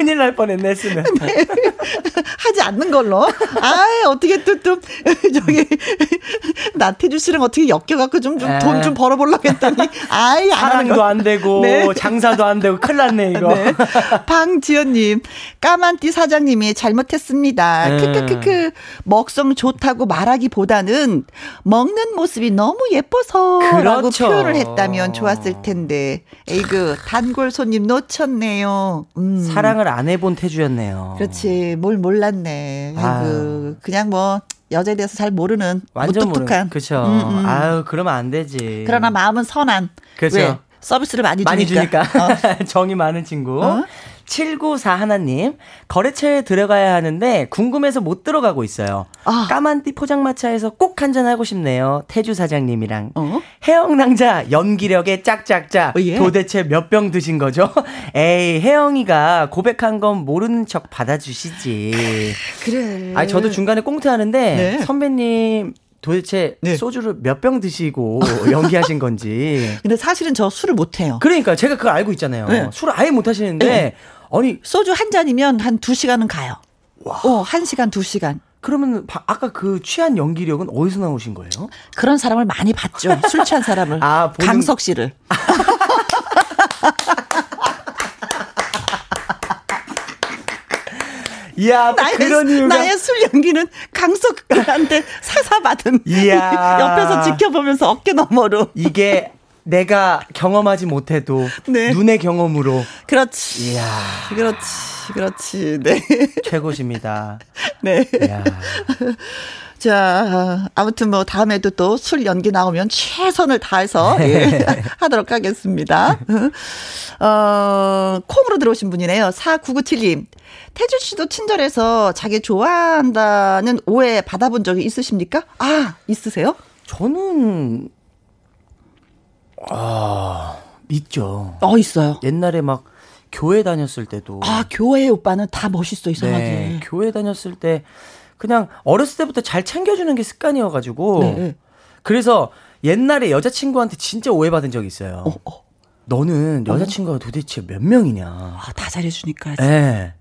큰일 날 뻔했네 했으면. 하지 않는 걸로. 아, 어떻게 또, 또, 저기, 나태주 씨랑 어떻게 엮여갖고 좀, 좀, 돈좀 벌어보려고 했더니, 아이, 안 하는 사랑도 거. 안 되고 네. 장사도 안 되고 큰일 났네 이거. 네. 방지연님, 까만띠 사장님이 잘못했습니다. 음. 크크크크, 먹성 좋다고 말하기보다는 먹는 모습이 너무 예뻐서 라고 그렇죠. 표현을 했다면 좋았을 텐데. 에이그, 단골 손님 놓쳤네요. 음. 사랑을 안 해본 태주였네요. 그렇지, 뭘 몰랐네. 아이고, 아유. 그냥 뭐, 여자에 대해서 잘 모르는, 완전 무뚝뚝한. 그렇죠. 음, 음. 아유 그러면 안 되지. 그러나 마음은 선한. 그렇죠. 왜? 서비스를 많이 주니까. 많이 주니까 어. 정이 많은 친구. 어? 794 하나님 거래처에 들어가야 하는데 궁금해서 못 들어가고 있어요. 아. 까만띠 포장마차에서 꼭 한잔 하고 싶네요. 태주 사장님이랑 어? 혜영낭자 연기력에 짝짝짝 어, 예. 도대체 몇 병 드신 거죠? 에이 혜영이가 고백한 건 모르는 척 받아주시지. 그래. 아니 저도 중간에 꽁트하는데 네. 선배님 도대체 네. 소주를 몇 병 드시고 연기하신 건지. 근데 사실은 저 술을 못 해요. 그러니까 제가 그거 알고 있잖아요. 네. 술을 아예 못 하시는데 네. 아니 소주 한 잔이면 한두 시간은 가요. 어, 한 시간, 두 시간. 그러면 바- 아까 그 취한 연기력은 어디서 나오신 거예요? 그런 사람을 많이 봤죠. 술 취한 사람을. 아, 본인- 강석 씨를. 이야 나의, 그런 이유가 나의 술 연기는 강석한테 사사받은. 이야. 옆에서 지켜보면서 어깨 너머로. 이게 내가 경험하지 못해도 네. 눈의 경험으로 그렇지. 이야 그렇지. 그렇지. 네. 최고십니다. 네. 이야. 자, 아무튼 뭐 다음에도 또 술 연기 나오면 최선을 다해서 예, 하도록 하겠습니다. 어, 콩으로 들어오신 분이네요. 4997님. 태주 씨도 친절해서 자기 좋아한다는 오해 받아본 적이 있으십니까? 아, 있으세요? 저는 아 있죠. 어, 있어요. 옛날에 막 교회 다녔을 때도 아, 교회 오빠는 다 멋있어, 이상하게. 네, 교회 다녔을 때 그냥 어렸을 때부터 잘 챙겨주는 게 습관이어 가지고 네, 네. 그래서 옛날에 여자친구한테 진짜 오해받은 적이 있어요. 어, 어. 너는 여자친구가 도대체 몇 명이냐? 아, 다 잘해주니까. 예.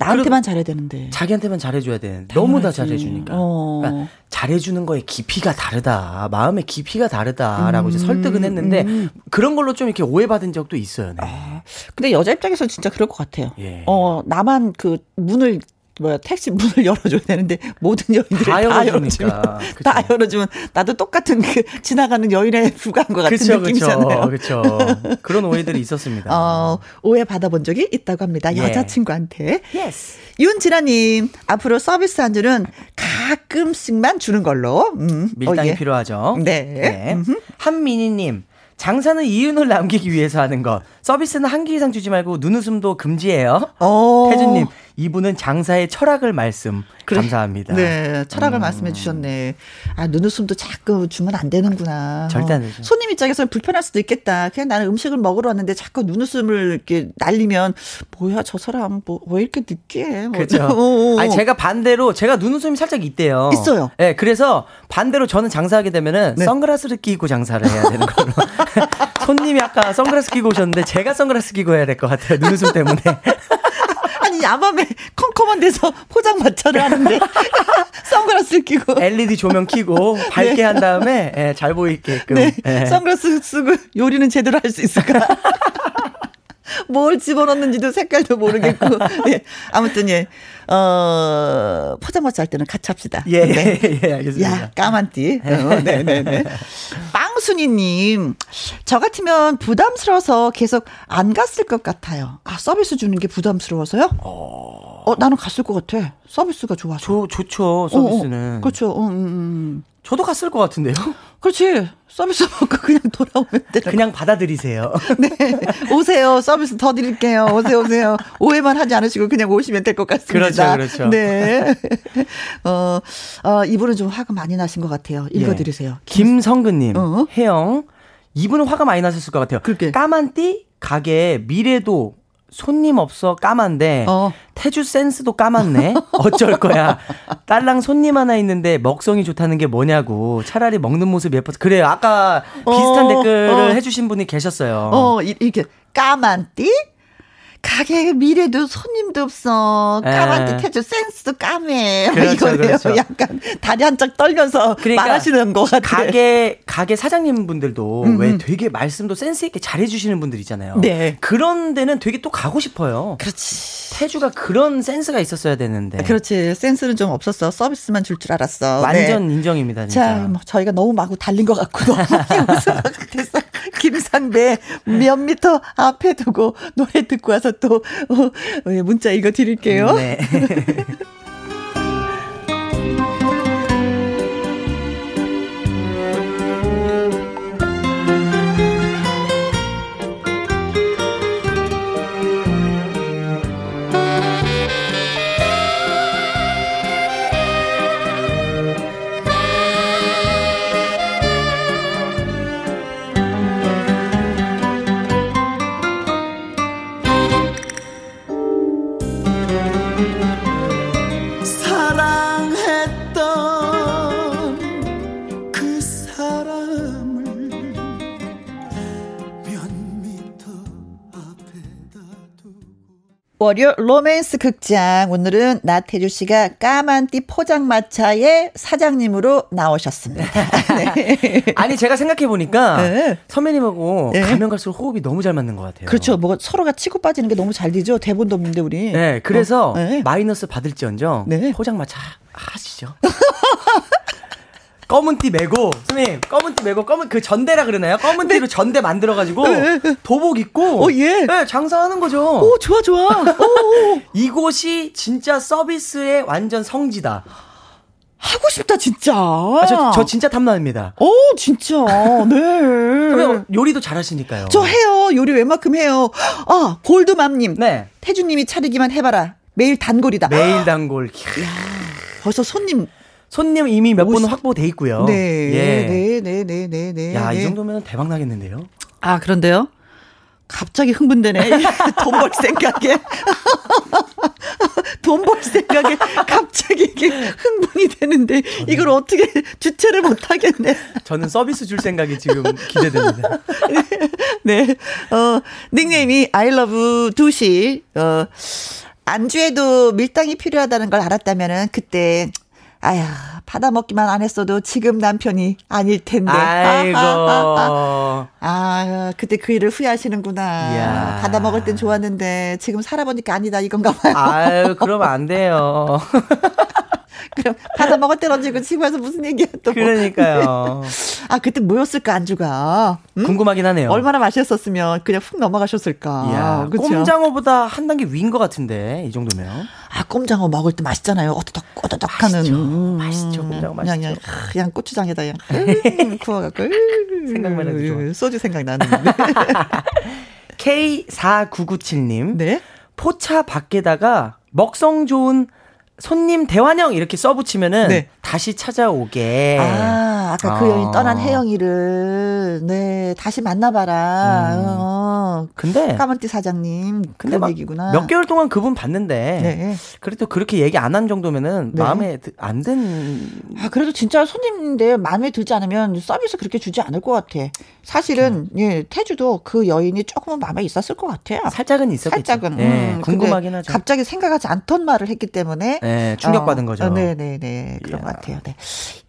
나한테만 잘해야 되는데. 자기한테만 잘해줘야 되는데 너무 다 당연하지. 잘해주니까. 어. 그러니까 잘해주는 거에 깊이가 다르다. 마음의 깊이가 다르다라고 음, 이제 설득은 했는데 그런 걸로 좀 이렇게 오해받은 적도 있어요. 네. 근데 여자 입장에서 진짜 그럴 것 같아요. 예. 어, 나만 그 문을 뭐야 택시 문을 열어줘야 되는데 모든 여인들이 다 다, 열어주니까. 열어주면 그쵸. 다 열어주면 나도 똑같은 그 지나가는 여인에 불과한 것 같은 그렇죠, 느낌이잖아요. 그렇죠. 그런 오해들이 있었습니다. 어, 오해 받아본 적이 있다고 합니다. 예. 여자친구한테. yes. 윤진아님, 앞으로 서비스 안주는 가끔씩만 주는 걸로. 음, 밀당이 어, 예. 필요하죠. 네. 한민희님. 장사는 이윤을 남기기 위해서 하는 것. 서비스는 한 개 이상 주지 말고 눈웃음도 금지해요. 어. 태준님, 이분은 장사의 철학을 말씀. 그래. 감사합니다. 네, 철학을 음. 말씀해 주셨네. 아, 눈웃음도 자꾸 주면 안 되는구나. 절대 안 어, 되죠. 손님 입장에서는 불편할 수도 있겠다. 그냥 나는 음식을 먹으러 왔는데 자꾸 눈웃음을 이렇게 날리면 뭐야, 저 사람 뭐 왜 이렇게 느끼해? 뭐. 그죠. 어, 어. 아니, 제가 반대로, 제가 눈웃음이 살짝 있대요. 있어요. 네, 그래서 반대로 저는 장사하게 되면은 네. 선글라스를 끼고 장사를 해야 되는 걸로. 손님이 아까 선글라스 끼고 오셨는데 제가 선글라스 끼고 해야 될 것 같아요. 눈웃음 때문에. 아니, 야밤에 컴컴한 데서 포장마차를 하는데 선글라스를 끼고 LED 조명 켜고 밝게 한 다음에 예, 잘 보이게끔. 네, 예. 선글라스 쓰고 요리는 제대로 할 수 있을까? 뭘 집어넣는지도 색깔도 모르겠고. 네. 아무튼, 예. 어, 포장마차 할 때는 같이 합시다. 예, 네. 예, 예, 알겠습니다. 야, 까만띠. 어, 네 네 네. 빵순이 님, 저 같으면 부담스러워서 계속 안 갔을 것 같아요. 아, 서비스 주는 게 부담스러워서요? 어, 나는 갔을 것 같아. 서비스가 좋아서. 조, 좋죠, 서비스는. 어, 어. 그렇죠. 음, 음, 음. 저도 갔을 것 같은데요? 그렇지. 서비스 먹고 그냥 돌아오면 되는 그냥 받아들이세요. 네. 오세요. 서비스 더 드릴게요. 오세요, 오세요. 오해만 하지 않으시고 그냥 오시면 될 것 같습니다. 그렇죠, 그렇죠. 네. 어, 어, 이분은 좀 화가 많이 나신 것 같아요. 읽어드리세요. 예. 김성근님, 어? 혜영, 이분은 화가 많이 나셨을 것 같아요. 그러게. 까만 띠 가게 미래도 손님 없어 까만데 어. 태주 센스도 까맣네. 어쩔 거야. 딸랑 손님 하나 있는데 먹성이 좋다는 게 뭐냐고. 차라리 먹는 모습 예뻐서 그래요. 아까 비슷한 어, 댓글을 어. 해주신 분이 계셨어요. 어, 이- 이렇게 까만 띠? 가게 미래도 손님도 없어. 까만 에. 띠 태주 센스도 까매. 예. 그렇죠, 이거예요. 그렇죠. 약간 다리 한짝 떨면서 그러니까 말하시는 것 같아요. 가게 가게 사장님 분들도 음, 왜 음. 되게 말씀도 센스 있게 잘해 주시는 분들 있잖아요. 네. 그런 데는 되게 또 가고 싶어요. 그렇지. 태주가 그런 센스가 있었어야 되는데. 그렇지. 센스는 좀 없었어. 서비스만 줄줄 알았어. 완전 네. 인정입니다, 진짜. 자, 뭐 저희가 너무 마구 달린 것 같고 너무 것 같아서 김상배 몇 미터 앞에 두고 노래 듣고 와서 또 어, 어, 문자 읽어 드릴게요. 네. 월요 로맨스 극장 오늘은 나태주 씨가 까만띠 포장마차의 사장님으로 나오셨습니다. 네. 아니 제가 생각해 보니까 네. 선배님하고 네. 가면 갈수록 호흡이 너무 잘 맞는 것 같아요. 그렇죠. 뭐 서로가 치고 빠지는 게 너무 잘 되죠. 대본도 없는데 우리. 네, 그래서 어, 네. 마이너스 받을지언정 네. 포장마차 하시죠. 검은 띠 메고 선생님 검은 띠 메고 검은 그 전대라 그러나요? 검은 띠로 전대 만들어 가지고 도복 입고 네. 어, 예. 네, 장사하는 거죠. 오 좋아 좋아. 오. 이곳이 진짜 서비스의 완전 성지다. 하고 싶다 진짜. 아, 저, 저 진짜 탐납니다. 오 진짜. 네. 그러면 요리도 잘하시니까요. 저 해요. 요리 웬만큼 해요. 아 골드맘님. 네. 태주님이 차리기만 해봐라. 매일 단골이다. 매일 단골. 벌써 손님. 손님 이미 몇 분 확보돼 있고요. 네. 예. 네, 네, 네, 네, 네. 야, 이 네. 정도면 대박 나겠는데요? 아, 그런데요? 갑자기 흥분되네. 돈 벌 생각에. 돈 벌 생각에 갑자기 이게 흥분이 되는데 이걸 어떻게 주체를 못 하겠네. 저는 서비스 줄 생각이 지금 기대됩니다. 네. 어, 닉네임이 I love 두시. 어, 안주에도 밀당이 필요하다는 걸 알았다면은 그때 아야, 받아 먹기만 안 했어도 지금 남편이 아닐 텐데. 아이고. 아, 그때 그 일을 후회하시는구나. 이야. 받아 먹을 땐 좋았는데 지금 살아보니까 아니다 이건가 봐요. 아유, 그러면 안 돼요. 그럼 받아 먹을 땐 언제고 지금 와서 무슨 얘기야 또. 그러니까요. 아, 그때 뭐였을까 안주가? 응? 궁금하긴 하네요. 얼마나 맛있었으면 그냥 훅 넘어가셨을까. 이야, 그쵸? 꼼장어보다 한 단계 위인 것 같은데, 이 정도면. 아, 꼼장어 먹을 때 맛있잖아요. 어떠덕, 어떠덕 하는. 맛있죠. 음, 맛있죠. 꼼장어 그냥, 그냥, 맛있죠. 아, 그냥 고추장에다 그냥 음, 구워갖고. 음, 생각만 해도 좋아. 소주 생각 나는데. K4997님. 네. 포차 밖에다가 먹성 좋은 손님 대환영 이렇게 써붙이면은 네. 다시 찾아오게. 아, 아까 그 아. 여인 떠난 혜영이를, 네, 다시 만나봐라. 음. 어, 근데 까만띠 사장님. 근데 막 얘기구나. 몇 개월 동안 그분 봤는데 네. 그래도 그렇게 얘기 안 한 정도면은 네. 마음에 드- 안 든. 아, 그래도 진짜 손님인데 마음에 들지 않으면 서비스 그렇게 주지 않을 것 같아. 사실은, 예, 태주도 그 여인이 조금은 마음에 있었을 것 같아요. 살짝은 있었겠죠. 살짝은. 네, 음, 궁금하긴 하죠. 갑자기 생각하지 않던 말을 했기 때문에. 네, 충격받은 거죠. 네네네. 그런 이야. 것 같아요. 네.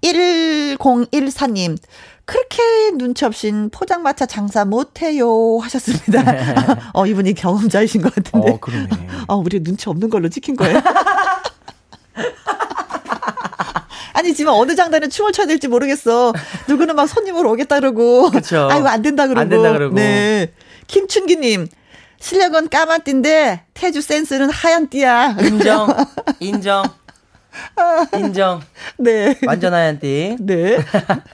1014님. 그렇게 눈치 없이 포장마차 장사 못해요 하셨습니다. 어, 이분이 경험자이신 것 같은데. 어, 그러네. 어, 우리 눈치 없는 걸로 찍힌 거예요. 아니 지금 어느 장단에 춤을 춰야 될지 모르겠어. 누구는 막 손님으로 오겠다 그러고. 그쵸. 아이고 안 된다 그러고. 안 된다 그러고. 네. 김춘기님 실력은 까만 띠인데 태주 센스는 하얀 띠야. 인정, 인정, 인정. 네. 완전 하얀 띠. 네.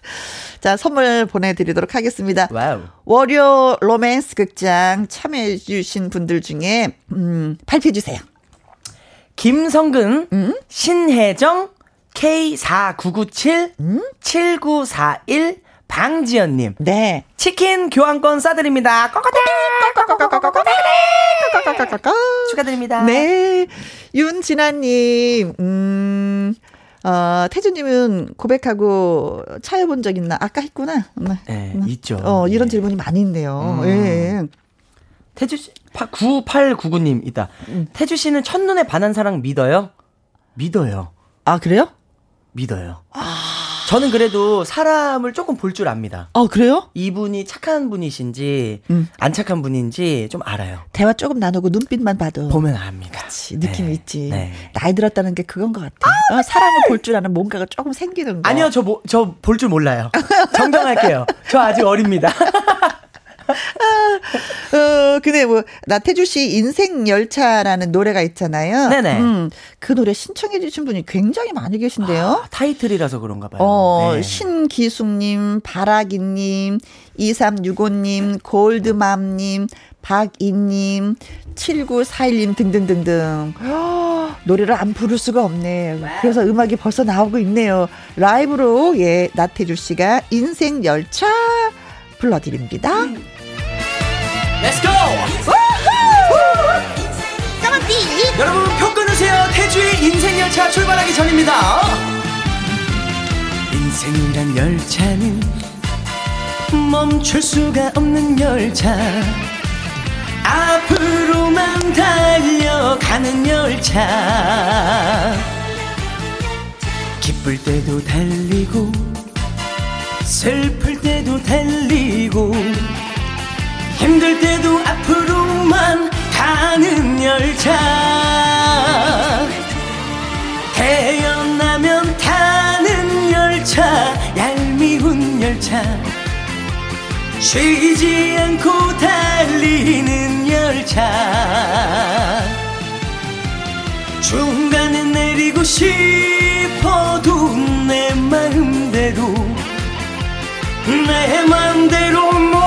자, 선물 보내드리도록 하겠습니다. wow. 월요 로맨스 극장 참여해주신 분들 중에, 음, 발표해주세요. 김성근, 신혜정, K4997, 7941, 방지연님. 네. 치킨 교환권 싸드립니다. 꼬꼬대! 축하드립니다. 네. 윤진아님, 음, 어, 태주님은 고백하고 차여본 적 있나? 아까 했구나. 네. 네, 있죠. 어, 이런 네. 질문이 많이 있네요. 음. 예. 태주 씨, 9899님 있다. 음. 태주 씨는 첫눈에 반한 사랑 믿어요? 믿어요. 아, 그래요? 믿어요. 저는 그래도 사람을 조금 볼 줄 압니다. 어, 그래요? 이분이 착한 분이신지 음. 안 착한 분인지 좀 알아요. 대화 조금 나누고 눈빛만 봐도. 보면 압니다. 그치, 느낌이 네. 있지. 네. 나이 들었다는 게 그건 것 같아. 어, 사람을 볼 줄 아는 뭔가가 조금 생기는 거. 아니요, 저, 뭐, 저볼 줄 몰라요. 정정할게요. 저 아직 어립니다. 어, 근데 뭐, 나태주 씨 인생 열차라는 노래가 있잖아요. 네네. 음, 그 노래 신청해주신 분이 굉장히 많이 계신데요. 아, 타이틀이라서 그런가 봐요. 어, 네. 신기숙님, 바라기님, 2365님, 골드맘님, 박이님, 7941님 등등등등. 허, 노래를 안 부를 수가 없네. 그래서 음악이 벌써 나오고 있네요. 라이브로, 예, 나태주 씨가 인생 열차 불러드립니다. Let's go! 여러분 표 끊으세요. 태주의 인생 열차 출발하기 전입니다. 인생이란 열차는 멈출 수가 없는 열차. 앞으로만 달려가는 열차. 기쁠 때도 달리고 슬플 때도 달리고 힘들 때도 앞으로만 가는 열차. 태어나면 타는 열차 얄미운 열차. 쉬지 않고 달리는 열차. 중간에 내리고 싶어도 내 마음대로 내 내리는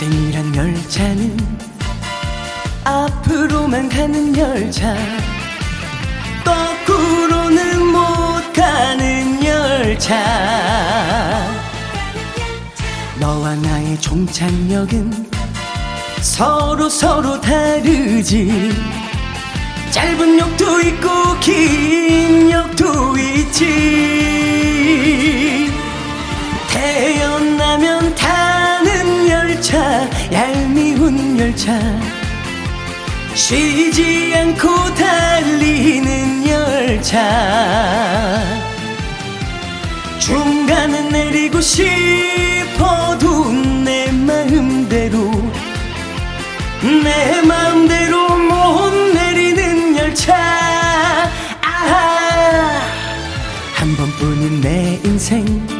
인생이란 열차는 앞으로만 가는 열차. 거꾸로는 못 가는 열차. 너와 나의 종착역은 서로 서로 다르지. 짧은 역도 있고 긴 역도 있지. 태어나면 타는 열차 얄미운 열차. 쉬지 않고 달리는 열차. 중간에 내리고 싶어도 내 마음대로 내 마음대로 못 내리는 열차. 아하! 한 번뿐인 내 인생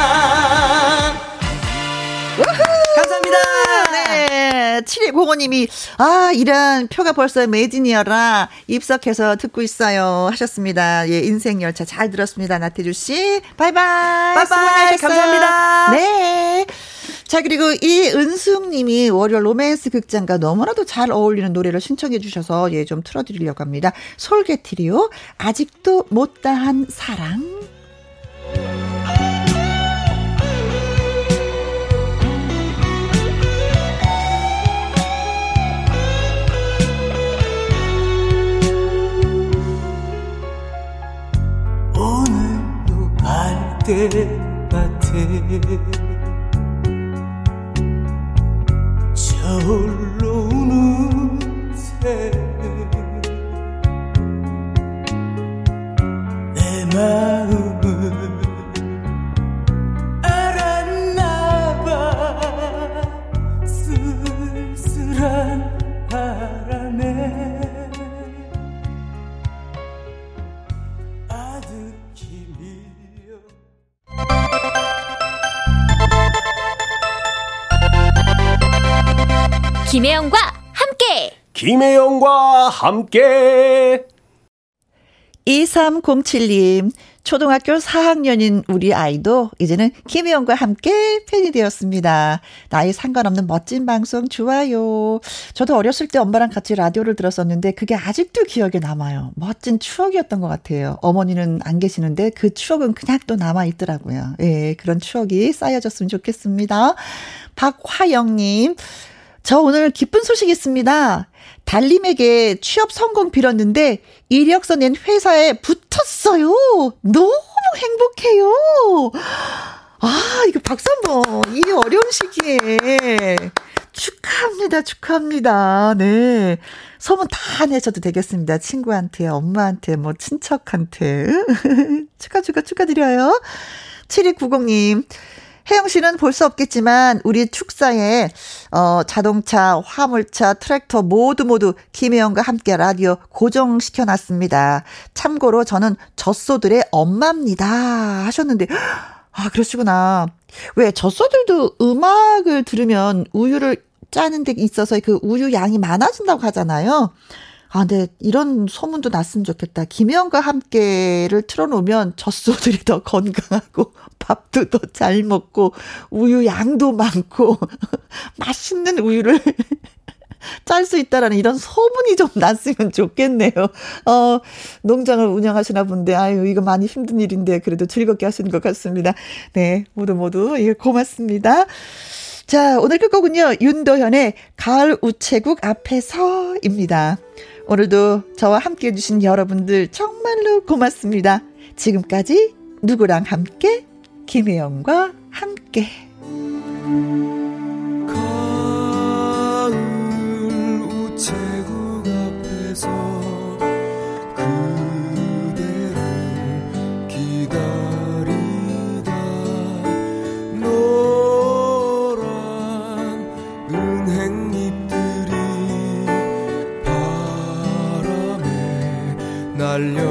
감사합니다. 네. 7205님이, 아, 이런 표가 벌써 매진이어라. 입석해서 듣고 있어요. 하셨습니다. 예, 인생열차 잘 들었습니다. 나태주 씨. 바이바이. 바이바이. 감사합니다. 네. 자, 그리고 이은숙 님이 월요 로맨스 극장과 너무나도 잘 어울리는 노래를 신청해 주셔서 예, 좀 틀어드리려고 합니다. 솔개트리오, 아직도 못다한 사랑. 갈대밭에 저울로 우는 새내 마음을 알았나봐. 쓸쓸한 바 김혜영과 함께 김혜영과 함께 2307님, 초등학교 4학년인 우리 아이도 이제는 김혜영과 함께 팬이 되었습니다. 나이 상관없는 멋진 방송 좋아요. 저도 어렸을 때 엄마랑 같이 라디오를 들었었는데 그게 아직도 기억에 남아요. 멋진 추억이었던 것 같아요. 어머니는 안 계시는데 그 추억은 그냥 또 남아 있더라고요. 예, 그런 추억이 쌓여졌으면 좋겠습니다. 박화영님, 저 오늘 기쁜 소식 있습니다. 달님에게 취업 성공 빌었는데 이력서 낸 회사에 붙었어요. 너무 행복해요. 아, 이거 박수 한 번. 이 어려운 시기에. 축하합니다. 축하합니다. 네. 소문 다 내셔도 되겠습니다. 친구한테, 엄마한테, 뭐, 친척한테. 축하, 축하, 축하드려요. 7290님. 혜영 씨는 볼 수 없겠지만 우리 축사에 어 자동차, 화물차, 트랙터 모두 모두 김혜영과 함께 라디오 고정시켜 놨습니다. 참고로 저는 젖소들의 엄마입니다. 하셨는데 아 그러시구나. 왜 젖소들도 음악을 들으면 우유를 짜는 데 있어서 그 우유 양이 많아진다고 하잖아요. 아, 근데 이런 소문도 났으면 좋겠다. 김혜영과 함께를 틀어놓으면 젖소들이 더 건강하고 밥도 더 잘 먹고 우유 양도 많고 맛있는 우유를 짤 수 있다라는 이런 소문이 좀 났으면 좋겠네요. 어, 농장을 운영하시나 본데, 아유, 이거 많이 힘든 일인데, 그래도 즐겁게 하시는 것 같습니다. 네, 모두 모두, 예, 고맙습니다. 자, 오늘 끝곡은요, 윤도현의 가을 우체국 앞에서입니다. 오늘도 저와 함께 해주신 여러분들 정말로 고맙습니다. 지금까지 누구랑 함께? 김혜영과 함께. далек.